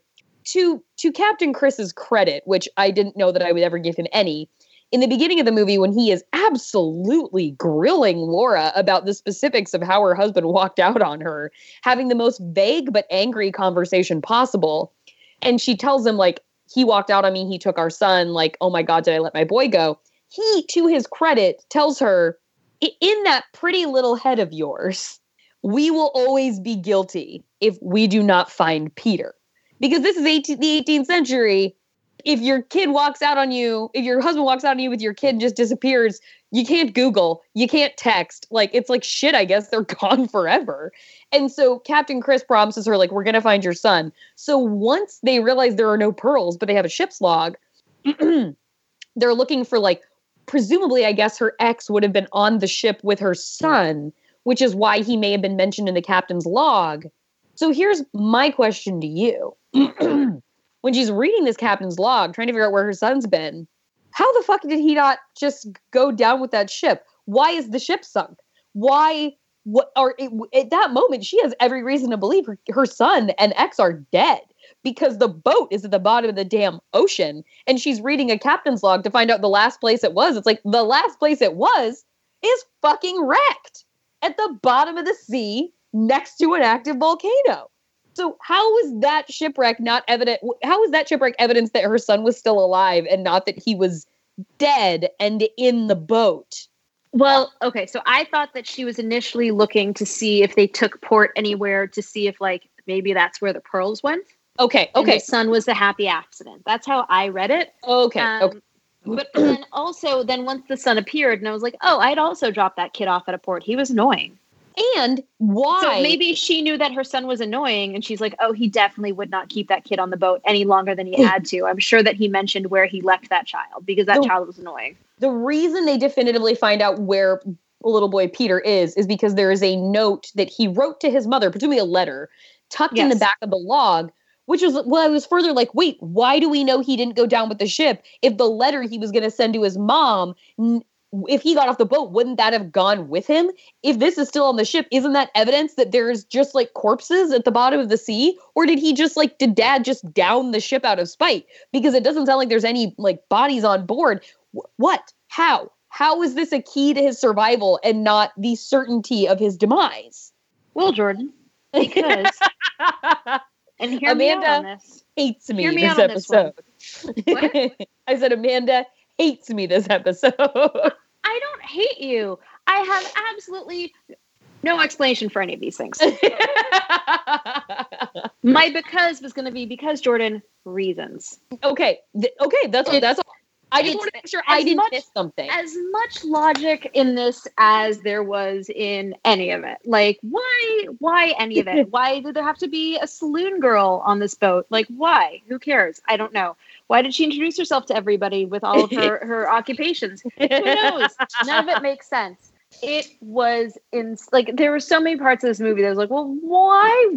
S1: to to Captain Chris's credit, which I didn't know that I would ever give him any, in the beginning of the movie when he is absolutely grilling Laura about the specifics of how her husband walked out on her, having the most vague but angry conversation possible. And she tells him, like, he walked out on me, he took our son, like, oh my God, did I let my boy go? He, to his credit, tells her, in that pretty little head of yours, we will always be guilty if we do not find Peter. Because this is 18, the 18th century. if your kid walks out on you, if your husband walks out on you with your kid and just disappears, you can't Google, you can't text. Like it's like shit, I guess they're <laughs> gone forever. And so Captain Chris promises her, like, we're gonna find your son. So once they realize there are no pearls, but they have a ship's log, <clears throat> they're looking for like presumably, I guess her ex would have been on the ship with her son, which is why he may have been mentioned in the captain's log. So here's my question to you. <clears throat> when she's reading this captain's log, trying to figure out where her son's been, how the fuck did he not just go down with that ship? Why is the ship sunk? Why what it, at that moment she has every reason to believe her, her son and ex are dead because the boat is at the bottom of the damn ocean and she's reading a captain's log to find out the last place it was. It's like the last place it was is fucking wrecked at the bottom of the sea next to an active volcano. So how is that shipwreck not evident? How is that shipwreck evidence that her son was still alive and not that he was dead and in the boat?
S2: Well, okay, so I thought that she was initially looking to see if they took port anywhere to see if like maybe that's where the pearls went.
S1: Okay. Okay.
S2: And the son was the happy accident. That's how I read it.
S1: Okay. Um, okay.
S2: But then also, then once the son appeared, and I was like, oh, I'd also dropped that kid off at a port. He was annoying.
S1: And why?
S2: So maybe she knew that her son was annoying, and she's like, oh, he definitely would not keep that kid on the boat any longer than he had to. I'm sure that he mentioned where he left that child because that the, child was annoying.
S1: The reason they definitively find out where little boy Peter is is because there is a note that he wrote to his mother, presumably a letter, tucked yes. in the back of the log which was well i was further like wait why do we know he didn't go down with the ship? If the letter he was going to send to his mom if he got off the boat wouldn't that have gone with him? If this is still on the ship isn't that evidence that there's just like corpses at the bottom of the sea? Or did he just like did dad just down the ship out of spite? Because it doesn't sound like there's any like bodies on board. What? How? How is this a key to his survival and not the certainty of his demise?
S2: Well jordan because <laughs> And hear Amanda me out on this.
S1: hates me, me this episode. This <laughs> I said Amanda hates me this episode. <laughs>
S2: I don't hate you. I have absolutely no explanation for any of these things. <laughs> My because was going to be because Jordan reasons.
S1: Okay, okay, that's what that's. I just want to make sure I didn't much, miss something.
S2: As much logic in this as there was in any of it. Like, why? Why any of it? <laughs> why did there have to be a saloon girl on this boat? Like, why? Who cares? I don't know. Why did she introduce herself to everybody with all of her her <laughs> occupations? Who knows? None of it makes sense it was in like there were so many parts of this movie that was like, well, why?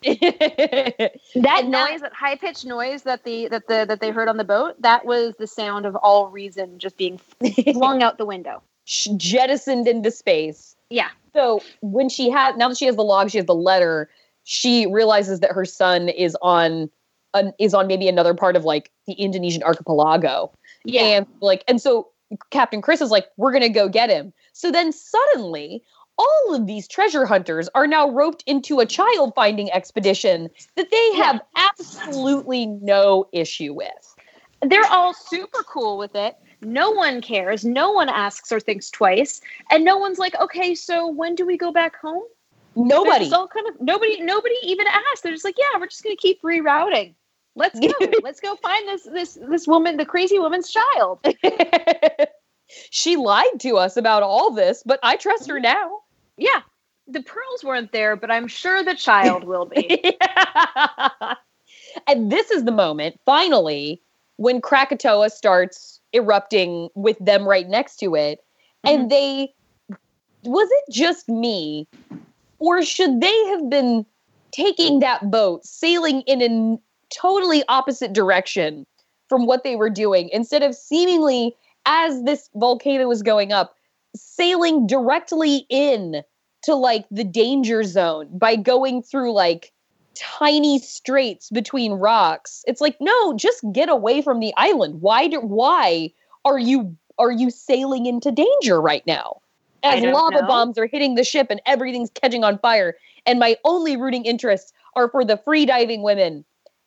S2: <laughs> that noise, that high pitched noise that the that the that they heard on the boat, that was the sound of all reason just being <laughs> flung out the window,
S1: jettisoned into space.
S2: Yeah.
S1: So when she had now that she has the log, she has the letter. She realizes that her son is on an, is on maybe another part of like the Indonesian archipelago. Yeah. And like and so Captain Chris is like, we're going to go get him. So then suddenly, all of these treasure hunters are now roped into a child finding expedition that they have absolutely no issue with.
S2: They're all super cool with it. No one cares. No one asks or thinks twice. And no one's like, okay, so when do we go back home?
S1: Nobody.
S2: All kind of nobody. Nobody even asked. They're just like, yeah, we're just going to keep rerouting. Let's go. <laughs> Let's go find this this this woman, the crazy woman's child. <laughs>
S1: she lied to us about all this, but I trust her mm-hmm. now.
S2: Yeah. The pearls weren't there, but I'm sure the child will <laughs> be.
S1: yeah. And this is the moment, finally, when Krakatoa starts erupting with them right next to it. Mm-hmm. And they was it just me? Or should they have been taking that boat, sailing in a totally opposite direction from what they were doing instead of seemingly as this volcano was going up sailing directly in to like the danger zone by going through like tiny straits between rocks it's like no just get away from the island why do why are you are you sailing into danger right now as lava know. bombs are hitting the ship and everything's catching on fire and my only rooting interests are for the free diving women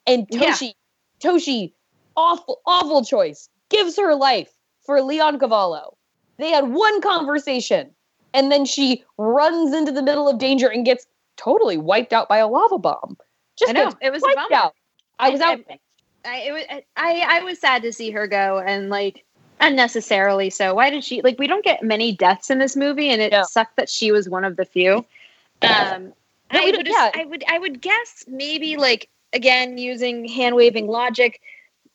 S1: and Toshi, yeah. Toshi, awful, awful choice, gives her life for Leoncavallo. They had one conversation, and then she runs into the middle of danger and gets totally wiped out by a lava bomb.
S2: Just I know it was wiped out.
S1: I was out.
S2: I, it was, I I was sad to see her go and like unnecessarily so. Why did she like? We don't get many deaths in this movie, and it
S1: No.
S2: sucked that she was one of the few. Um,
S1: No,
S2: I would
S1: yeah.
S2: I would I would guess maybe like again using hand waving logic.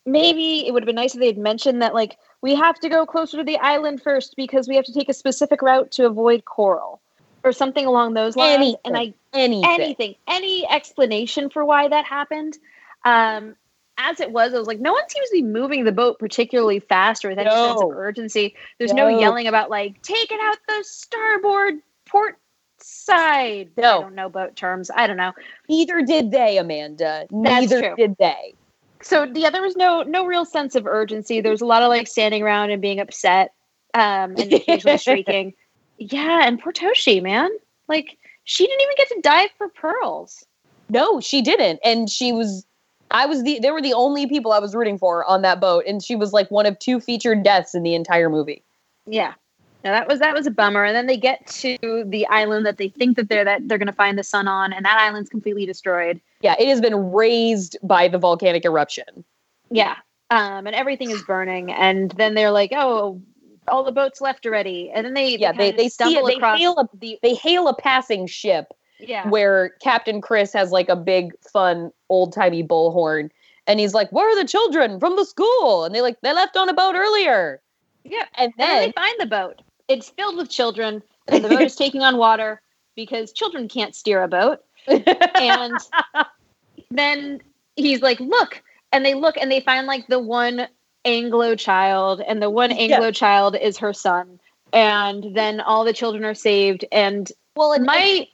S2: Maybe it would have been nice if they had mentioned that like we have to go closer to the island first because we have to take a specific route to avoid coral or something along those lines. And I
S1: Anything.
S2: anything, any explanation for why that happened. Um, as it was, I was like, no one seems to be moving the boat particularly fast or with any sense of urgency. There's no.
S1: No.
S2: yelling about like taking out the starboard port side. I
S1: No.
S2: don't know boat terms. I don't know.
S1: Neither did they, Amanda. Neither
S2: true.
S1: did they.
S2: So yeah, there was no no real sense of urgency. There was a lot of like standing around and being upset, um, and <laughs> occasionally shrieking. Yeah, and poor Toshi, man. Like she didn't even get to dive for pearls.
S1: No, she didn't. And she was I was the they were the only people I was rooting for on that boat. And she was like one of two featured deaths in the entire movie.
S2: Yeah. No, that was that was a bummer. And then they get to the island that they think that they're that they're gonna find the son on, and that island's completely destroyed.
S1: Yeah, it has been razed by the volcanic eruption.
S2: Yeah. Um, and everything is burning. And then they're like, Oh, all the boats left already. And then they
S1: Yeah, they they see it,
S2: stumble
S1: they
S2: across
S1: hail a
S2: the
S1: they hail a passing ship
S2: yeah.
S1: where Captain Chris has like a big fun old timey bullhorn. And he's like, Where are the children from the school? And they like they left on a boat earlier.
S2: Yeah.
S1: And
S2: And then
S1: then
S2: they find the boat. It's filled with children, and the boat is <laughs> taking on water because children can't steer a boat. And then he's like, "Look!" And they look, and they find like the one Anglo child, and the one
S1: Yeah.
S2: Anglo child is her son. And then all the children are saved. And
S1: well, and
S2: my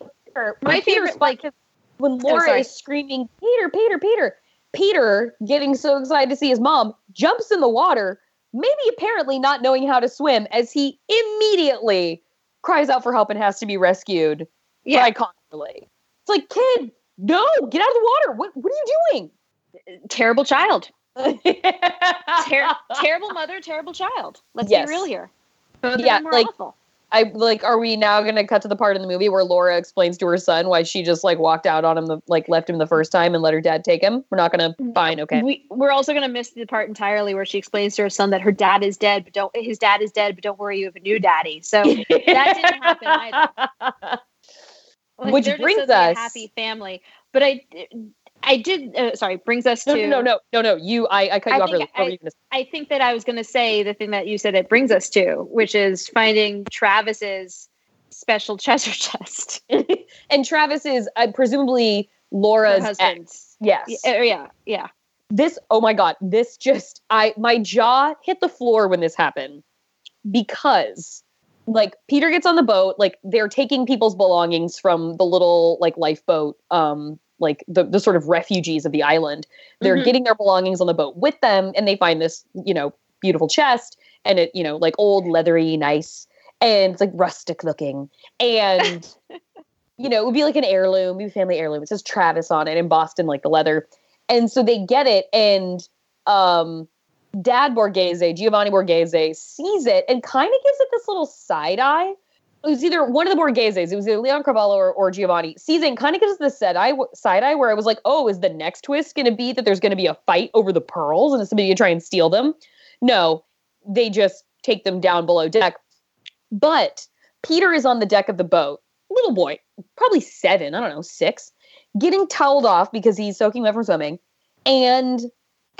S2: my
S1: Peter's
S2: favorite, like,
S1: when oh, Laura
S2: sorry.
S1: is screaming, Peter, Peter, Peter, Peter, getting so excited to see his mom, jumps in the water, maybe apparently not knowing how to swim, as he immediately cries out for help and has to be rescued
S2: yeah,
S1: by. It's like, kid, no, get out of the water. What, what are you doing?
S2: terrible child, <laughs> Ter- terrible mother, terrible child. Let's
S1: Yes.
S2: be real here. Both
S1: Yeah,
S2: of them were
S1: like-
S2: awful.
S1: I like. Are we now going to cut to the part in the movie where Laura explains to her son why she just like walked out on him, the, like left him the first time and let her dad take him? We're not going to. Mm-hmm. Fine, okay.
S2: We, we're also going to miss the part entirely where she explains to her son that her dad is dead, but don't his dad is dead, but don't worry, you have a new daddy. So that didn't happen either. <laughs> Like,
S1: Which brings
S2: supposed to be a
S1: us-
S2: happy family. But I, I did. Uh, sorry, brings us
S1: No,
S2: to.
S1: no, no, no, no. You, I, I cut you
S2: I
S1: off
S2: think
S1: early. What were
S2: I-
S1: you gonna say?
S2: I think that I was going to say the thing that you said it brings us to, which is finding Travis's special treasure <laughs> chest. <laughs>
S1: and Travis is uh, presumably
S2: Her
S1: Laura's
S2: husband.
S1: ex. Yes.
S2: Yeah, uh, yeah, yeah.
S1: This. Oh my god. This just. I my jaw hit the floor when this happened because, like, Peter gets on the boat. Like, they're taking people's belongings from the little like lifeboat. Um, like the the sort of refugees of the island. They're
S2: Mhm.
S1: getting their belongings on the boat with them, and they find this you know beautiful chest, and it you know like old leathery, nice, and it's like rustic looking, and. <laughs> you know, it would be like an heirloom, maybe family heirloom. It says Travis on it embossed in Boston, like the leather. And so they get it, and um, Dad Borghese, Giovanni Borghese, sees it and kind of gives it this little side eye. It was either one of the Borgheses, it was either Leon Carvalho or, or Giovanni, sees it and kind of gives us this side eye, side eye where I was like, oh, is the next twist going to be that there's going to be a fight over the pearls and somebody to try and steal them? No, they just take them down below deck. But Peter is on the deck of the boat, little boy, probably seven, I don't know, six, getting toweled off because he's soaking wet from swimming. And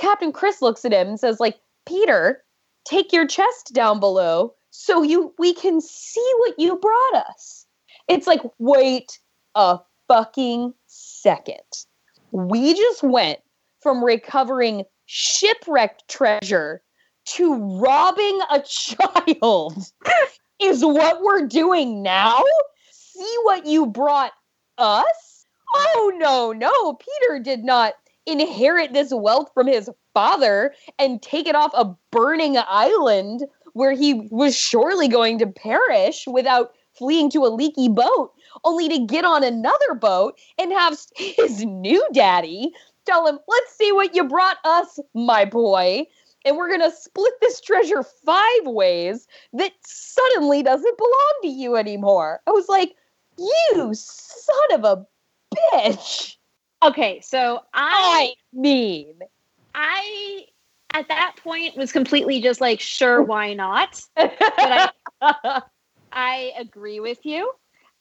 S1: Captain Chris looks at him and says, like, Peter, take your chest down below so you we can see what you brought us. It's like, wait a fucking second. We just went from recovering shipwrecked treasure to robbing a <laughs> child. Is what we're doing now? See what you brought us? Oh, no, no. Peter did not inherit this wealth from his father and take it off a burning island where he was surely going to perish without fleeing to a leaky boat, only to get on another boat and have <laughs> his new daddy tell him, Let's see what you brought us, my boy. And we're going to split this treasure five ways that suddenly doesn't belong to you anymore. I was like, You son of a bitch.
S2: Okay, so I
S1: I mean,
S2: I at that point was completely just like, sure, why not? But I, <laughs> I agree with you.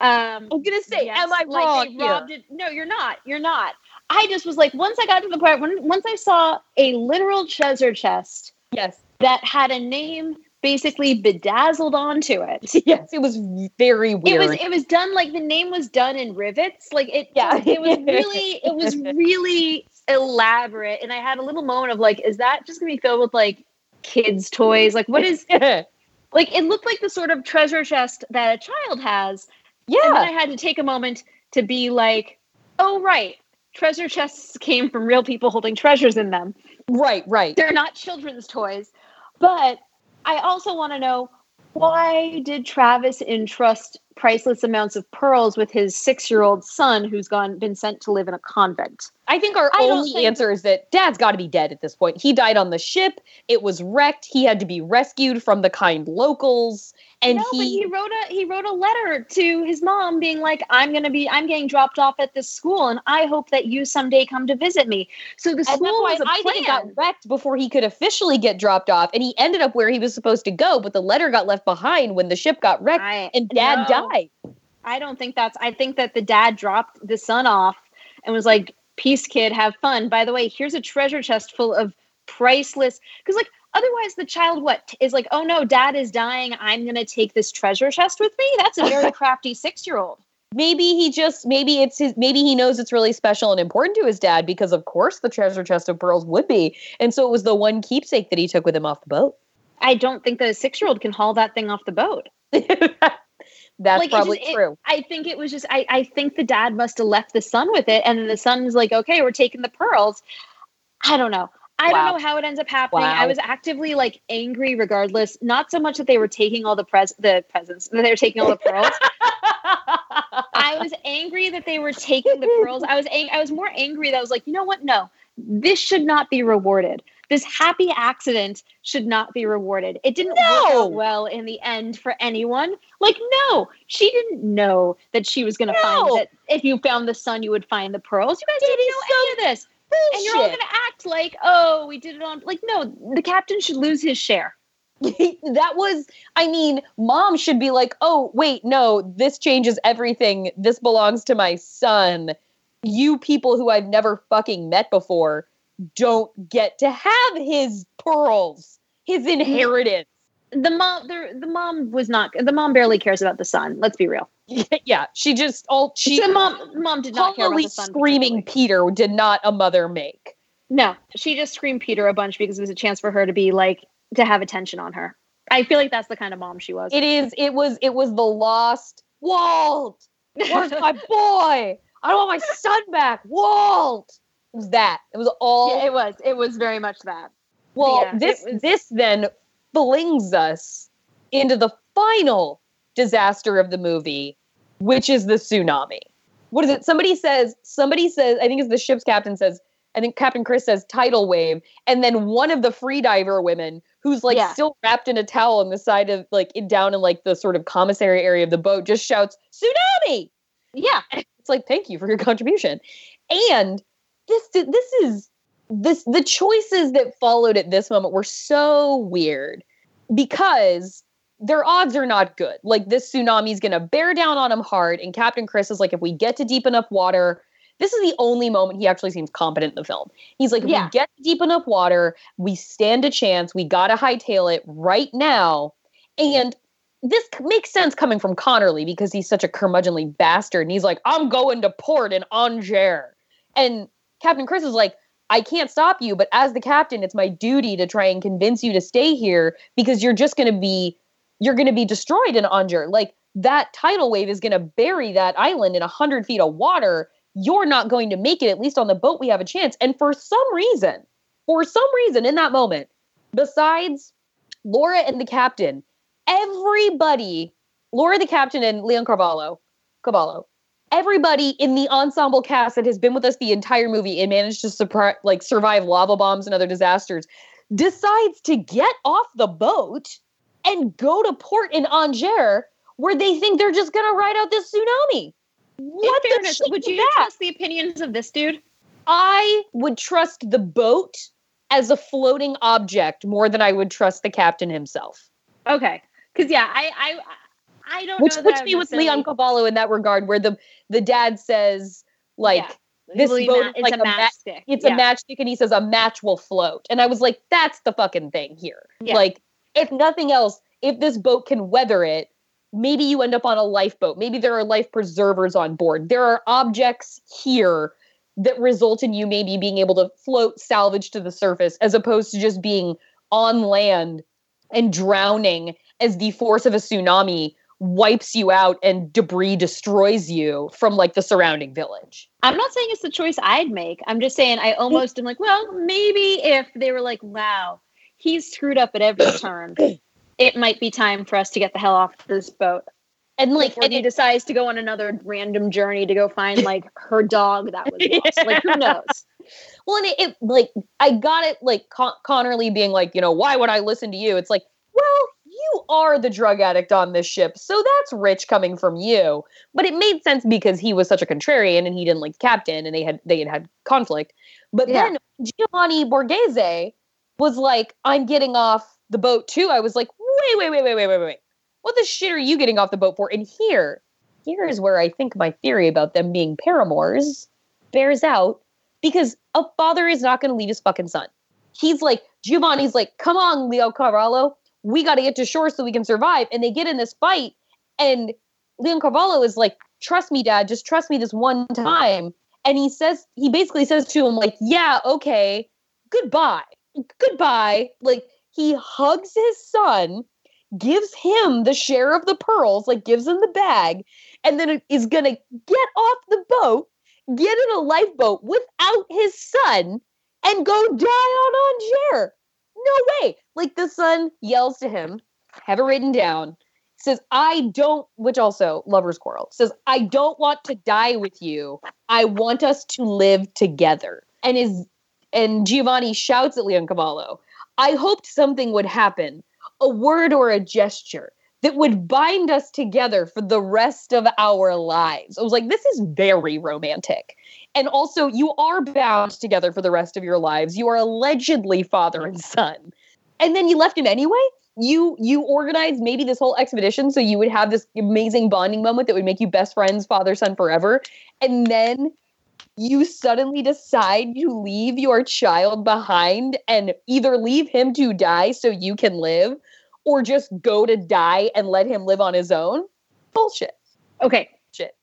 S2: Um,
S1: I'm gonna say,
S2: yes,
S1: am I
S2: like
S1: wrong here?
S2: it- No, you're not. You're not. I just was like, once I got to the part when once I saw a literal treasure chest
S1: Yes,
S2: that had a name basically bedazzled onto it. <laughs>
S1: yes, it was very
S2: It
S1: weird.
S2: was it was done like the name was done in rivets. Like it
S1: Yeah.
S2: it was <laughs> really it was really elaborate. And I had a little moment of like, is that just gonna be filled with like kids' toys? Like what is <laughs> like it looked like the sort of treasure chest that a child has. Yeah. And then I had to take a moment to be like, oh right, treasure chests came from real people holding treasures in them.
S1: right, right.
S2: They're not children's toys. But I also want to know why did Travis entrust priceless amounts of pearls with his six-year-old son who's gone been sent to live in a convent?
S1: I think our
S2: I
S1: only
S2: think-
S1: answer is that Dad's got to be dead at this point. He died on the ship. It was wrecked. He had to be rescued from the kind locals, and
S2: no,
S1: he,
S2: but he wrote a he wrote a letter to his mom being like, "I'm gonna be I'm getting dropped off at this school, and I hope that you someday come to visit me." So the school was a
S1: I
S2: plan.
S1: think it got wrecked before he could officially get dropped off, and he ended up where he was supposed to go. But the letter got left behind when the ship got wrecked,
S2: I,
S1: and Dad
S2: no,
S1: died.
S2: I don't think that's. I think that the dad dropped the son off and was like, "Peace, kid, have fun." By the way, here's a treasure chest full of priceless. Because like otherwise, the child what is like, "Oh no, dad is dying. I'm gonna take this treasure chest with me." That's a very <laughs> crafty six year old.
S1: Maybe he just maybe it's his maybe he knows it's really special and important to his dad because of course the treasure chest of pearls would be, and so it was the one keepsake that he took with him off the boat.
S2: I don't think that a six year old can haul that thing off the boat. <laughs>
S1: That's
S2: Like, it
S1: probably
S2: just- it-
S1: true.
S2: I think it was just I, I think the dad must have left the son with it, and then the son's like, okay, we're taking the pearls. I don't know. I
S1: Wow.
S2: don't know how it ends up happening.
S1: Wow.
S2: I was actively like angry regardless. Not so much that they were taking all the pres the presents, that they were taking all the pearls. I <laughs> was angry that they were taking the pearls. I was ang- I was more angry that I was like, you know what? No, this should not be rewarded. This happy accident should not be rewarded. It didn't work out well in the end for anyone. Like, no, she didn't know that she was going to
S1: No.
S2: find that if you found the son, you would find the pearls. You guys didn't
S1: is
S2: know any of this. And you're all going to act like, oh, we did it on. Like, no, the captain should lose his share. <laughs>
S1: that was i mean mom should be like oh wait no this changes everything this belongs to my son you people who i've never fucking met before don't get to have his pearls his mm-hmm. inheritance
S2: The mom, the, the mom was not. The mom barely cares about the son. Let's be real. <laughs>
S1: yeah she just all she
S2: the mom, mom did not care about the son.
S1: screaming peter did not a mother make
S2: No, she just screamed Peter a bunch because it was a chance for her to be like to have attention on her. I feel like that's the kind of mom she was.
S1: it is it was it was the lost walt where's <laughs> my boy i don't want my son back walt it was that it was all
S2: Yeah, it was. It was very much that.
S1: Well,
S2: Yeah,
S1: this
S2: was-
S1: this then flings us into the final disaster of the movie, which is the tsunami. What is it? Somebody says, somebody says, I think it's the ship's captain says, I think Captain Chris says tidal wave, and then one of the freediver women who's like
S2: Yeah.
S1: still wrapped in a towel on the side of like in, down in like the sort of commissary area of the boat just shouts tsunami.
S2: Yeah.
S1: It's like thank you for your contribution. And this this is this the choices that followed at this moment were so weird because their odds are not good. Like this tsunami is going to bear down on him hard and Captain Chris is like if we get to deep enough water this is the only moment he actually seems competent in the film. He's like, if
S2: Yeah.
S1: we get to deep enough water, we stand a chance. We got to hightail it right now. And this makes sense coming from Connerly because he's such a curmudgeonly bastard. And he's like, I'm going to port in Angers. And Captain Chris is like, I can't stop you, but as the captain, it's my duty to try and convince you to stay here because you're just going to be, you're going to be destroyed in Angers. Like that tidal wave is going to bury that island in a hundred feet of water. You're not going to make it. At least on the boat, we have a chance. And for some reason, for some reason, in that moment, besides Laura and the captain, everybody, Laura the captain and Leon Carvalho, Cavallo, everybody in the ensemble cast that has been with us the entire movie and managed to surpri- like survive lava bombs and other disasters, decides to get off the boat and go to port in Angers, where they think they're just gonna ride out this tsunami. What
S2: In fairness, would you
S1: that?
S2: trust the opinions of this dude?
S1: I would trust the boat as a floating object more than I would trust the captain himself.
S2: Okay, because yeah, I I I don't
S1: which
S2: know.
S1: puts me with Leon Cavallo in that regard, where the the dad says like.
S2: Yeah.
S1: This
S2: Really
S1: boat
S2: ma- it's
S1: like
S2: a
S1: a ma-
S2: matchstick.
S1: It's
S2: Yeah.
S1: a matchstick, and he says a match will float. And I was like, that's the fucking thing here.
S2: Yeah.
S1: Like, if nothing else, if this boat can weather it, maybe you end up on a lifeboat. Maybe there are life preservers on board. There are objects here that result in you maybe being able to float salvage to the surface as opposed to just being on land and drowning as the force of a tsunami wipes you out and debris destroys you from like the surrounding village.
S2: I'm not saying it's the choice I'd make. I'm just saying I almost am like, well, maybe if they were like, wow, he's screwed up at every turn, <coughs> it might be time for us to get the hell off this boat.
S1: And like and
S2: he
S1: it-
S2: decides to go on another random journey to go find <coughs> like her dog that was lost. Like who <laughs> knows?
S1: Well, and it, it like I got it like Con- Connerly being like, you know, why would I listen to you? It's like, well, you are the drug addict on this ship, so that's rich coming from you. But it made sense because he was such a contrarian and he didn't like the captain, and they had they had had conflict. But
S2: Yeah.
S1: then Giovanni Borghese was like, I'm getting off the boat too. I was like, wait, wait, wait, wait, wait, wait, wait. What the shit are you getting off the boat for? And here, here is where I think my theory about them being paramours bears out because a father is not going to leave his fucking son. He's like, Giovanni's like, come on, Leoncavallo, we got to get to shore so we can survive. And they get in this fight, and Leoncavallo is like, trust me, dad, just trust me this one time. And he says, he basically says to him, like, yeah, okay, goodbye, goodbye. Like, he hugs his son, gives him the share of the pearls, like, gives him the bag, and then is going to get off the boat get in a lifeboat without his son and go die on Anjer. No way. Like the son yells to him, have it written down, says, I don't, which also, lover's quarrel, says, I don't want to die with you. I want us to live together. And is and Giovanni shouts at Leoncavallo, I hoped something would happen, a word or a gesture that would bind us together for the rest of our lives. I was like, this is very romantic. And also, you are bound together for the rest of your lives. You are allegedly father and son. And then you left him anyway? You you organized maybe this whole expedition so you would have this amazing bonding moment that would make you best friends, father son forever. And then you suddenly decide to leave your child behind and either leave him to die so you can live or just go to die and let him live on his own. Bullshit.
S2: Okay.
S1: Shit.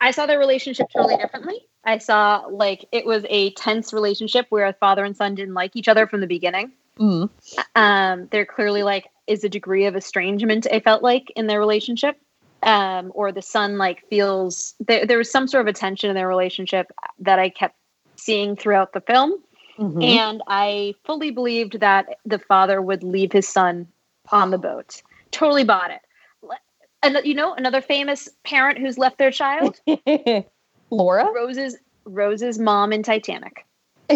S2: I saw their relationship totally differently. I saw like it was a tense relationship where father and son didn't like each other from the beginning.
S1: Mm.
S2: Um, there clearly like is a degree of estrangement. I felt like in their relationship, um, or the son like feels there. There was some sort of a tension in their relationship that I kept seeing throughout the film,
S1: Mhm.
S2: and I fully believed that the father would leave his son on the boat. Totally bought it. And you know, another famous parent who's left their child, <laughs>
S1: Laura?
S2: Rose's Rose's mom in Titanic. <laughs>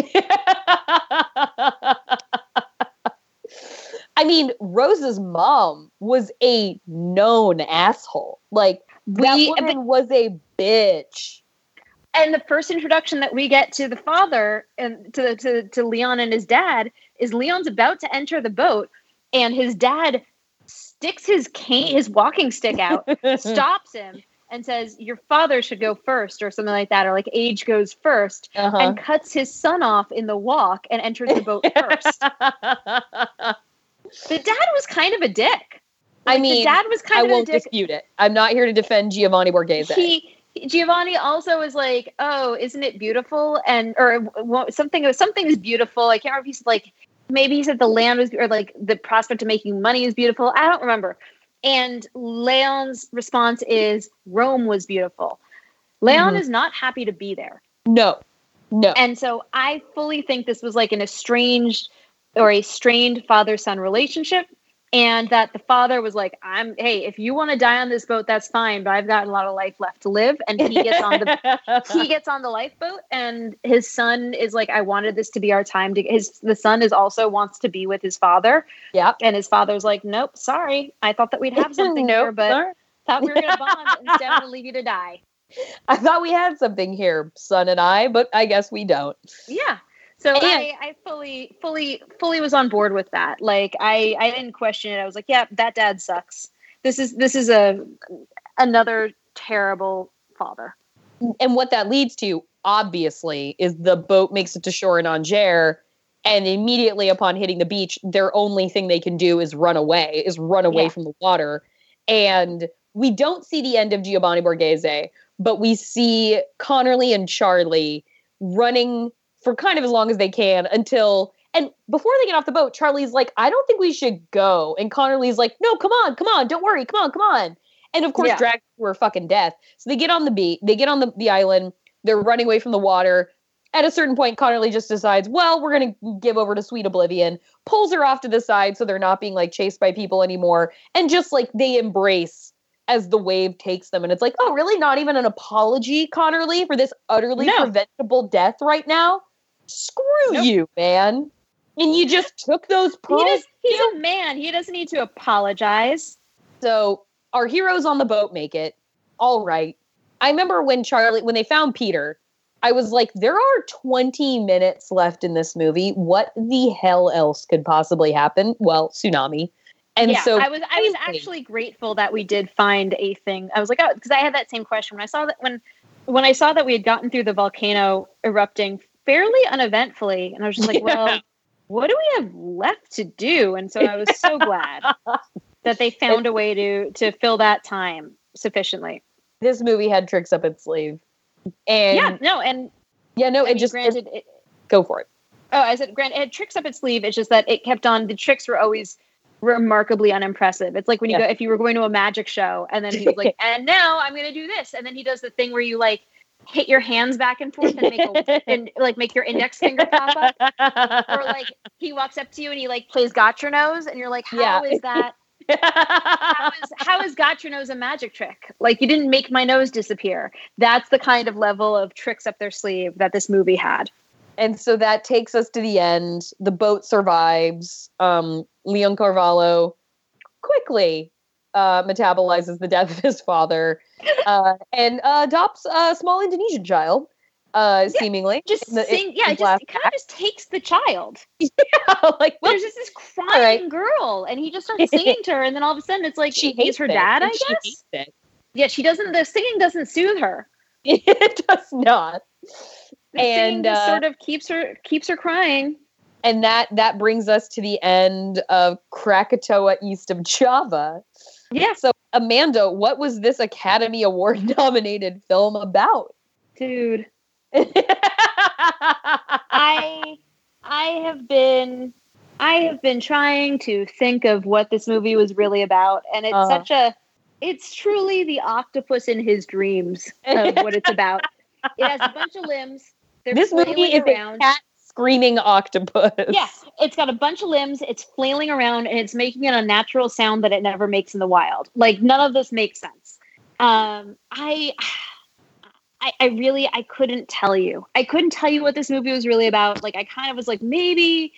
S1: I mean, Rose's mom was a known asshole. Like that
S2: We-
S1: woman was a bitch.
S2: and the first introduction that we get to the father and to, to to Leon and his dad is Leon's about to enter the boat, and his dad sticks his cane, his walking stick out, <laughs> stops him, and says, "Your father should go first, or something like that, or like age goes 1st
S1: Uh-huh.
S2: and cuts his son off in the walk and enters the boat first. <laughs> The dad was kind of a dick.
S1: I mean,
S2: the dad was
S1: I
S2: kind of a
S1: won't dispute it. I'm not here to defend Giovanni Borghese.
S2: he Giovanni also was like, "Oh, isn't it beautiful?" And or something something is beautiful. I can't remember. If he said like maybe he said the land was or like the prospect of making money is beautiful. I don't remember. And Leon's response is Rome was beautiful. Leon
S1: Mhm.
S2: is not happy to be there.
S1: no, no.
S2: And so I fully think this was like an estranged or a strained father son relationship. And that the father was like, I'm, hey, if you want to die on this boat, that's fine, but I've got a lot of life left to live. And he gets on the <laughs> he gets on the lifeboat and his son is like i wanted this to be our time to get his the son is also wants to be with his father
S1: Yep.
S2: and his father's like nope sorry i thought that we'd have something <laughs>
S1: Nope,
S2: here but
S1: sorry.
S2: thought we were gonna bond instead i'm gonna leave you to die
S1: I thought we had something here, son and I, but I guess we don't.
S2: yeah So I, I fully, fully, fully was on board with that. Like I, I didn't question it. I was like, yeah, that dad sucks. This is this is a another terrible father.
S1: And what that leads to, obviously, is the boat makes it to shore in Angers, and immediately upon hitting the beach, their only thing they can do is run away, is run away
S2: Yeah.
S1: from the water. And we don't see the end of Giovanni Borghese, but we see Connerly and Charlie running for kind of as long as they can until and before they get off the boat, Charlie's like, I don't think we should go. And Connerly's like, No, come on, come on, don't worry, come on, come on. And of course,
S2: Yeah.
S1: drag to her fucking death. So they get on the beat, they get on the, the island, they're running away from the water. At a certain point, Connerly just decides, well, we're gonna give over to sweet oblivion, pulls her off to the side so they're not being like chased by people anymore, and just like they embrace as the wave takes them. And it's like, oh, really? Not even an apology, Connerly, for this utterly
S2: No.
S1: preventable death right now? Screw
S2: Nope.
S1: you, man. And you just took those
S2: He does, he's a man. He doesn't need to apologize.
S1: So our heroes on the boat make it. All right. I remember when Charlie, when they found Peter, I was like, there are 20 minutes left in this movie. What the hell else could possibly happen? Well, tsunami. And
S2: yeah,
S1: so
S2: I was I was actually grateful that we did find a thing. I was like, oh, because I had that same question when I saw that when when I saw that we had gotten through the volcano erupting fairly uneventfully, and I was just like,
S1: Yeah.
S2: well, what do we have left to do? And so I was so <laughs> glad that they found a way to to fill that time sufficiently.
S1: this movie had tricks up its sleeve. And
S2: yeah, no, and yeah,
S1: no,
S2: I
S1: it
S2: mean,
S1: just
S2: granted, it,
S1: go for it.
S2: Oh, I said, Grant, it had tricks up its sleeve. It's just that it kept on. The tricks were always remarkably unimpressive. It's like when you
S1: Yeah.
S2: go, if you were going to a magic show, and then he was like, <laughs> "And now I'm going to do this," and then he does the thing where you like hit your hands back and forth and make a, <laughs> and like make your index finger pop up, or like he walks up to you and he like plays got your nose, and you're like, "How is
S1: Yeah.
S2: that? How <laughs> is how is got your nose a magic trick? Like you didn't make my nose disappear." That's the kind of level of tricks up their sleeve that this movie had.
S1: and so that takes us to the end. The boat survives. Um, Leoncavallo quickly uh, metabolizes the death of his father uh, and uh, adopts a small Indonesian child, uh,
S2: Yeah,
S1: seemingly.
S2: Just
S1: in the-
S2: sing,
S1: in
S2: yeah, just it kind of just takes the child. <laughs>
S1: yeah, like, well,
S2: There's just this crying
S1: right.
S2: girl, and he just starts <laughs> singing to her, and then all of a sudden it's like
S1: she hates
S2: her
S1: it,
S2: dad, I guess.
S1: hates it.
S2: Yeah, she doesn't. The singing doesn't soothe her. <laughs>
S1: It does not.
S2: The
S1: And, uh,
S2: sort of keeps her keeps her crying.
S1: and that that brings us to the end of Krakatoa east of Java.
S2: Yeah,
S1: So Amanda, what was this Academy Award <laughs> nominated film about?
S2: dude. <laughs> I I have been I have been trying to think of what this movie was really about, and it's
S1: Uh-huh.
S2: such a it's truly the octopus in his dreams of what it's about. It has a bunch of limbs. They're
S1: this movie is
S2: around.
S1: a cat screaming octopus.
S2: Yeah, it's got a bunch of limbs. It's flailing around and it's making an unnatural sound that it never makes in the wild. Like none of this makes sense. Um, I, I, I really, I couldn't tell you. I couldn't tell you what this movie was really about. Like I kind of was like, maybe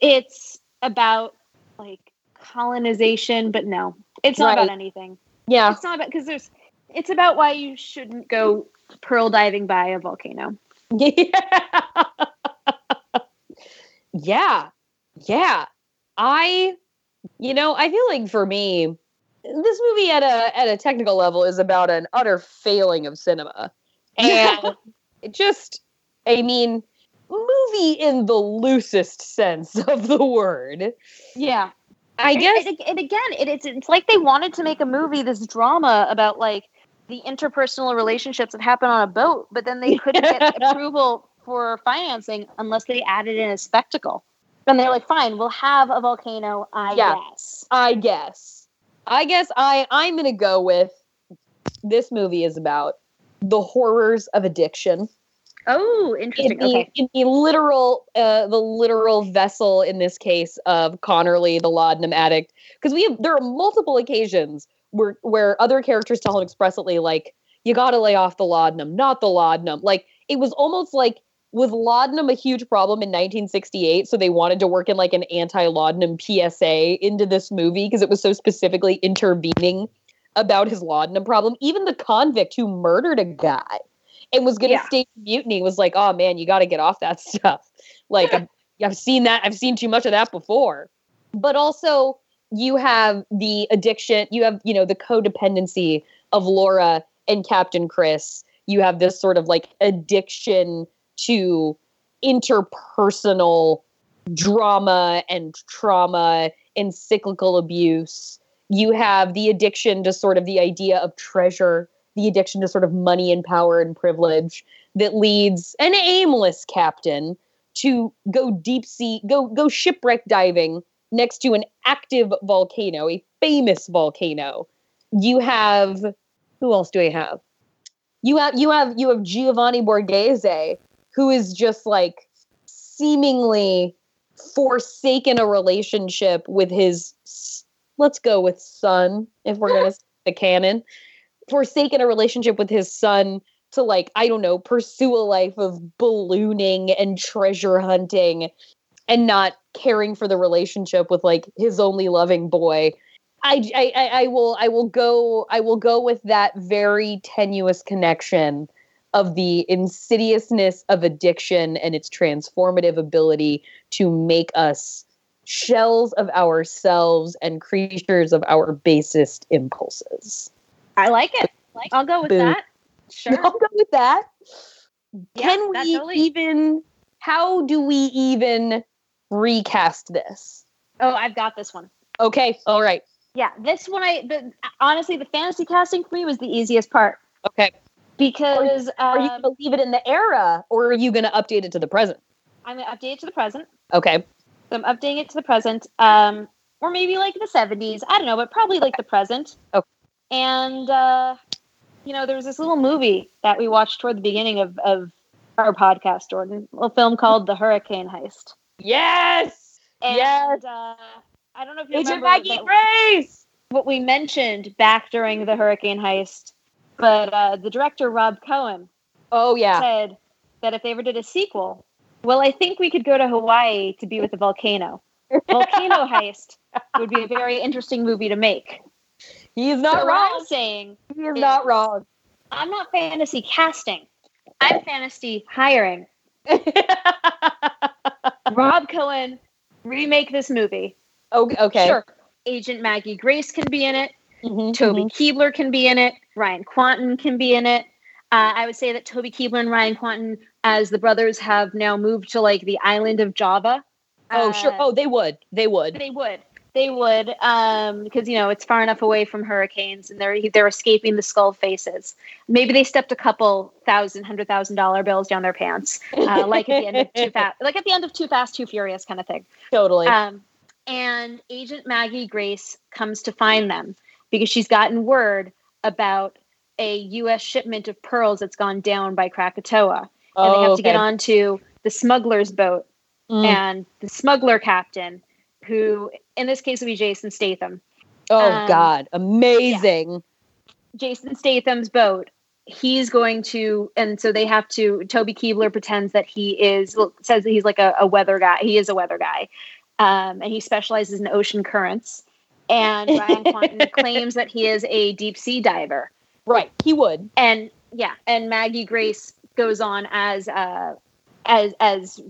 S2: it's about like colonization, but no, it's not
S1: Right.
S2: about anything.
S1: Yeah.
S2: It's not about because there's. It's about why you shouldn't go pearl diving by a volcano.
S1: Yeah. <laughs> <laughs> yeah. Yeah. I you know, I feel like for me this movie at a at a technical level is about an utter failing of cinema. And <laughs> it just I mean movie in the loosest sense <laughs> of the word.
S2: Yeah.
S1: I guess
S2: and, and again, it, it's it's like they wanted to make a movie, this drama about like the interpersonal relationships that happen on a boat, but then they couldn't get <laughs> approval for financing unless they added in a spectacle. And they're like, "Fine, we'll have a volcano, I
S1: Yeah.
S2: guess."
S1: I guess. I guess I I'm gonna go with this movie is about the horrors of addiction.
S2: Oh,
S1: In
S2: interesting.
S1: the,
S2: Okay.
S1: in the literal uh, the literal vessel in this case of Connerly, the laudanum addict. Because we have there are multiple occasions where where other characters tell him expressly, like, you gotta lay off the laudanum, not the laudanum. Like it was almost like was laudanum a huge problem in 1968? So they wanted to work in like an anti-laudanum PSA into this movie because it was so specifically intervening about his laudanum problem. Even the convict who murdered a guy and was going to
S2: Yeah.
S1: stage mutiny was like, oh man, you got to get off that <laughs> stuff. Like I've, I've seen that. I've seen too much of that before. But also, you have the addiction. You have you know the codependency of Laura and Captain Chris. You have this sort of like addiction to interpersonal drama and trauma and cyclical abuse. You have the addiction to sort of the idea of treasure, the addiction to sort of money and power and privilege that leads an aimless captain to go deep sea, go go shipwreck diving next to an active volcano, a famous volcano. You have who else do I have? You have you have you have Giovanni Borghese, who is just like seemingly forsaken a relationship with his let's go with son if we're gonna stick the canon. Forsaken a relationship with his son to like i don't know pursue a life of ballooning and treasure hunting and not caring for the relationship with like his only loving boy. I I- I will I will go I will go with that very tenuous connection of the insidiousness of addiction and its transformative ability to make us shells of ourselves and creatures of our basest impulses.
S2: I like it. Like, I'll go with
S1: Boo.
S2: that. <laughs> Sure.
S1: I'll go with that.
S2: Yeah,
S1: Can we
S2: totally-
S1: even? How do we even recast this?
S2: Oh, I've got this one.
S1: Okay, all right,
S2: Yeah, this one I the, honestly the fantasy casting for me was the easiest part
S1: okay.
S2: Because
S1: Are you
S2: um,
S1: going to leave it in the era, or are you going to update it to the present?
S2: I'm gonna update it to the present.
S1: Okay,
S2: So I'm updating it to the present, um, or maybe like the 70s. I don't know, but probably like the present.
S1: Okay.
S2: And uh, you know, there was this little movie that we watched toward the beginning of of our podcast, Jordan. A little film called The Hurricane Heist.
S1: yes,
S2: And,
S1: Yes.
S2: Uh, I don't know if you
S1: Agent
S2: remember
S1: Maggie Grace.
S2: what we mentioned back during the Hurricane Heist, but uh, the director Rob Cohen
S1: Oh yeah,
S2: said that if they ever did a sequel, well, I think we could go to Hawaii to be with the volcano. Volcano <laughs> Heist would be a very interesting movie to make.
S1: He's is
S2: So
S1: not
S2: what I'm
S1: wrong.
S2: saying,
S1: He is
S2: is-
S1: not wrong.
S2: I'm not fantasy casting. I'm fantasy hiring. <laughs> Rob Cohen remake this movie.
S1: okay, okay.
S2: Sure. Agent Maggie Grace can be in it.
S1: Mhm,
S2: Toby
S1: mhm.
S2: Kebbell can be in it. Ryan Kwanten can be in it. Uh, I would say that Toby Kebbell and Ryan Kwanten, as the brothers, have now moved to like the island of Java.
S1: Oh sure.
S2: Uh,
S1: Oh, they would. They would.
S2: they would. They would, um, because you know it's far enough away from hurricanes, and they're they're escaping the skull faces. Maybe they stepped a couple thousand, hundred thousand dollar bills down their pants, uh, like at the end of Too Fast, <laughs> like at the end of Too Fast, Too Furious, kind of thing.
S1: Totally.
S2: Um, and Agent Maggie Grace comes to find them because she's gotten word about a U.S. shipment of pearls that's gone down by Krakatoa, and
S1: oh,
S2: they have to get onto the smuggler's boat,
S1: Mm.
S2: and the smuggler captain, who in this case would be Jason Statham.
S1: Oh
S2: um,
S1: God, amazing.
S2: Jason Statham's boat. He's going to, and so they have to. Toby Kebbell pretends that he is, says that he's like a, a weather guy. He is a weather guy, um, and he specializes in ocean currents. And Ryan <laughs> Kwanten claims that he is a deep sea diver.
S1: Right. He would.
S2: And yeah, and Maggie Grace goes on as uh, as as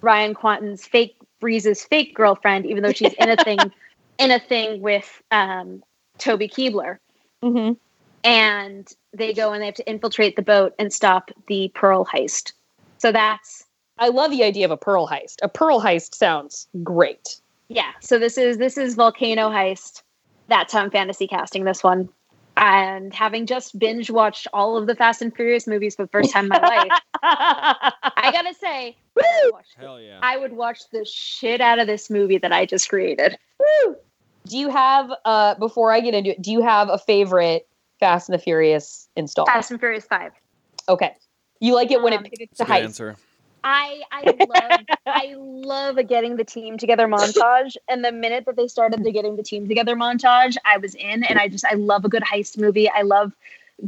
S2: Ryan Kwanten's fake Breeze's fake girlfriend, even though she's in a thing <laughs> in a thing with um, Toby Kebbell
S1: Mm-hmm.
S2: and they go and they have to infiltrate the boat and stop the pearl heist. So that's
S1: I love the idea of a pearl heist. A pearl heist sounds great.
S2: Yeah. So this is this is volcano heist. That's how I'm fantasy casting this one. And having just binge watched all of the Fast and Furious movies for the first time in my life, <laughs> I gotta say, I would watch-
S3: Hell yeah.
S2: I would watch the shit out of this movie that I just created. woo.
S1: do you have uh before I get into it, do you have a favorite Fast and the Furious install
S2: Fast and Furious Five.
S1: Okay. You like it when
S2: Um,
S1: it pivots
S3: That's
S1: to
S3: a
S1: heist.
S3: answer.
S2: I I love <laughs> I love a getting the team together montage. And the minute that they started the getting the team together montage, I was in and I just I love a good heist movie. I love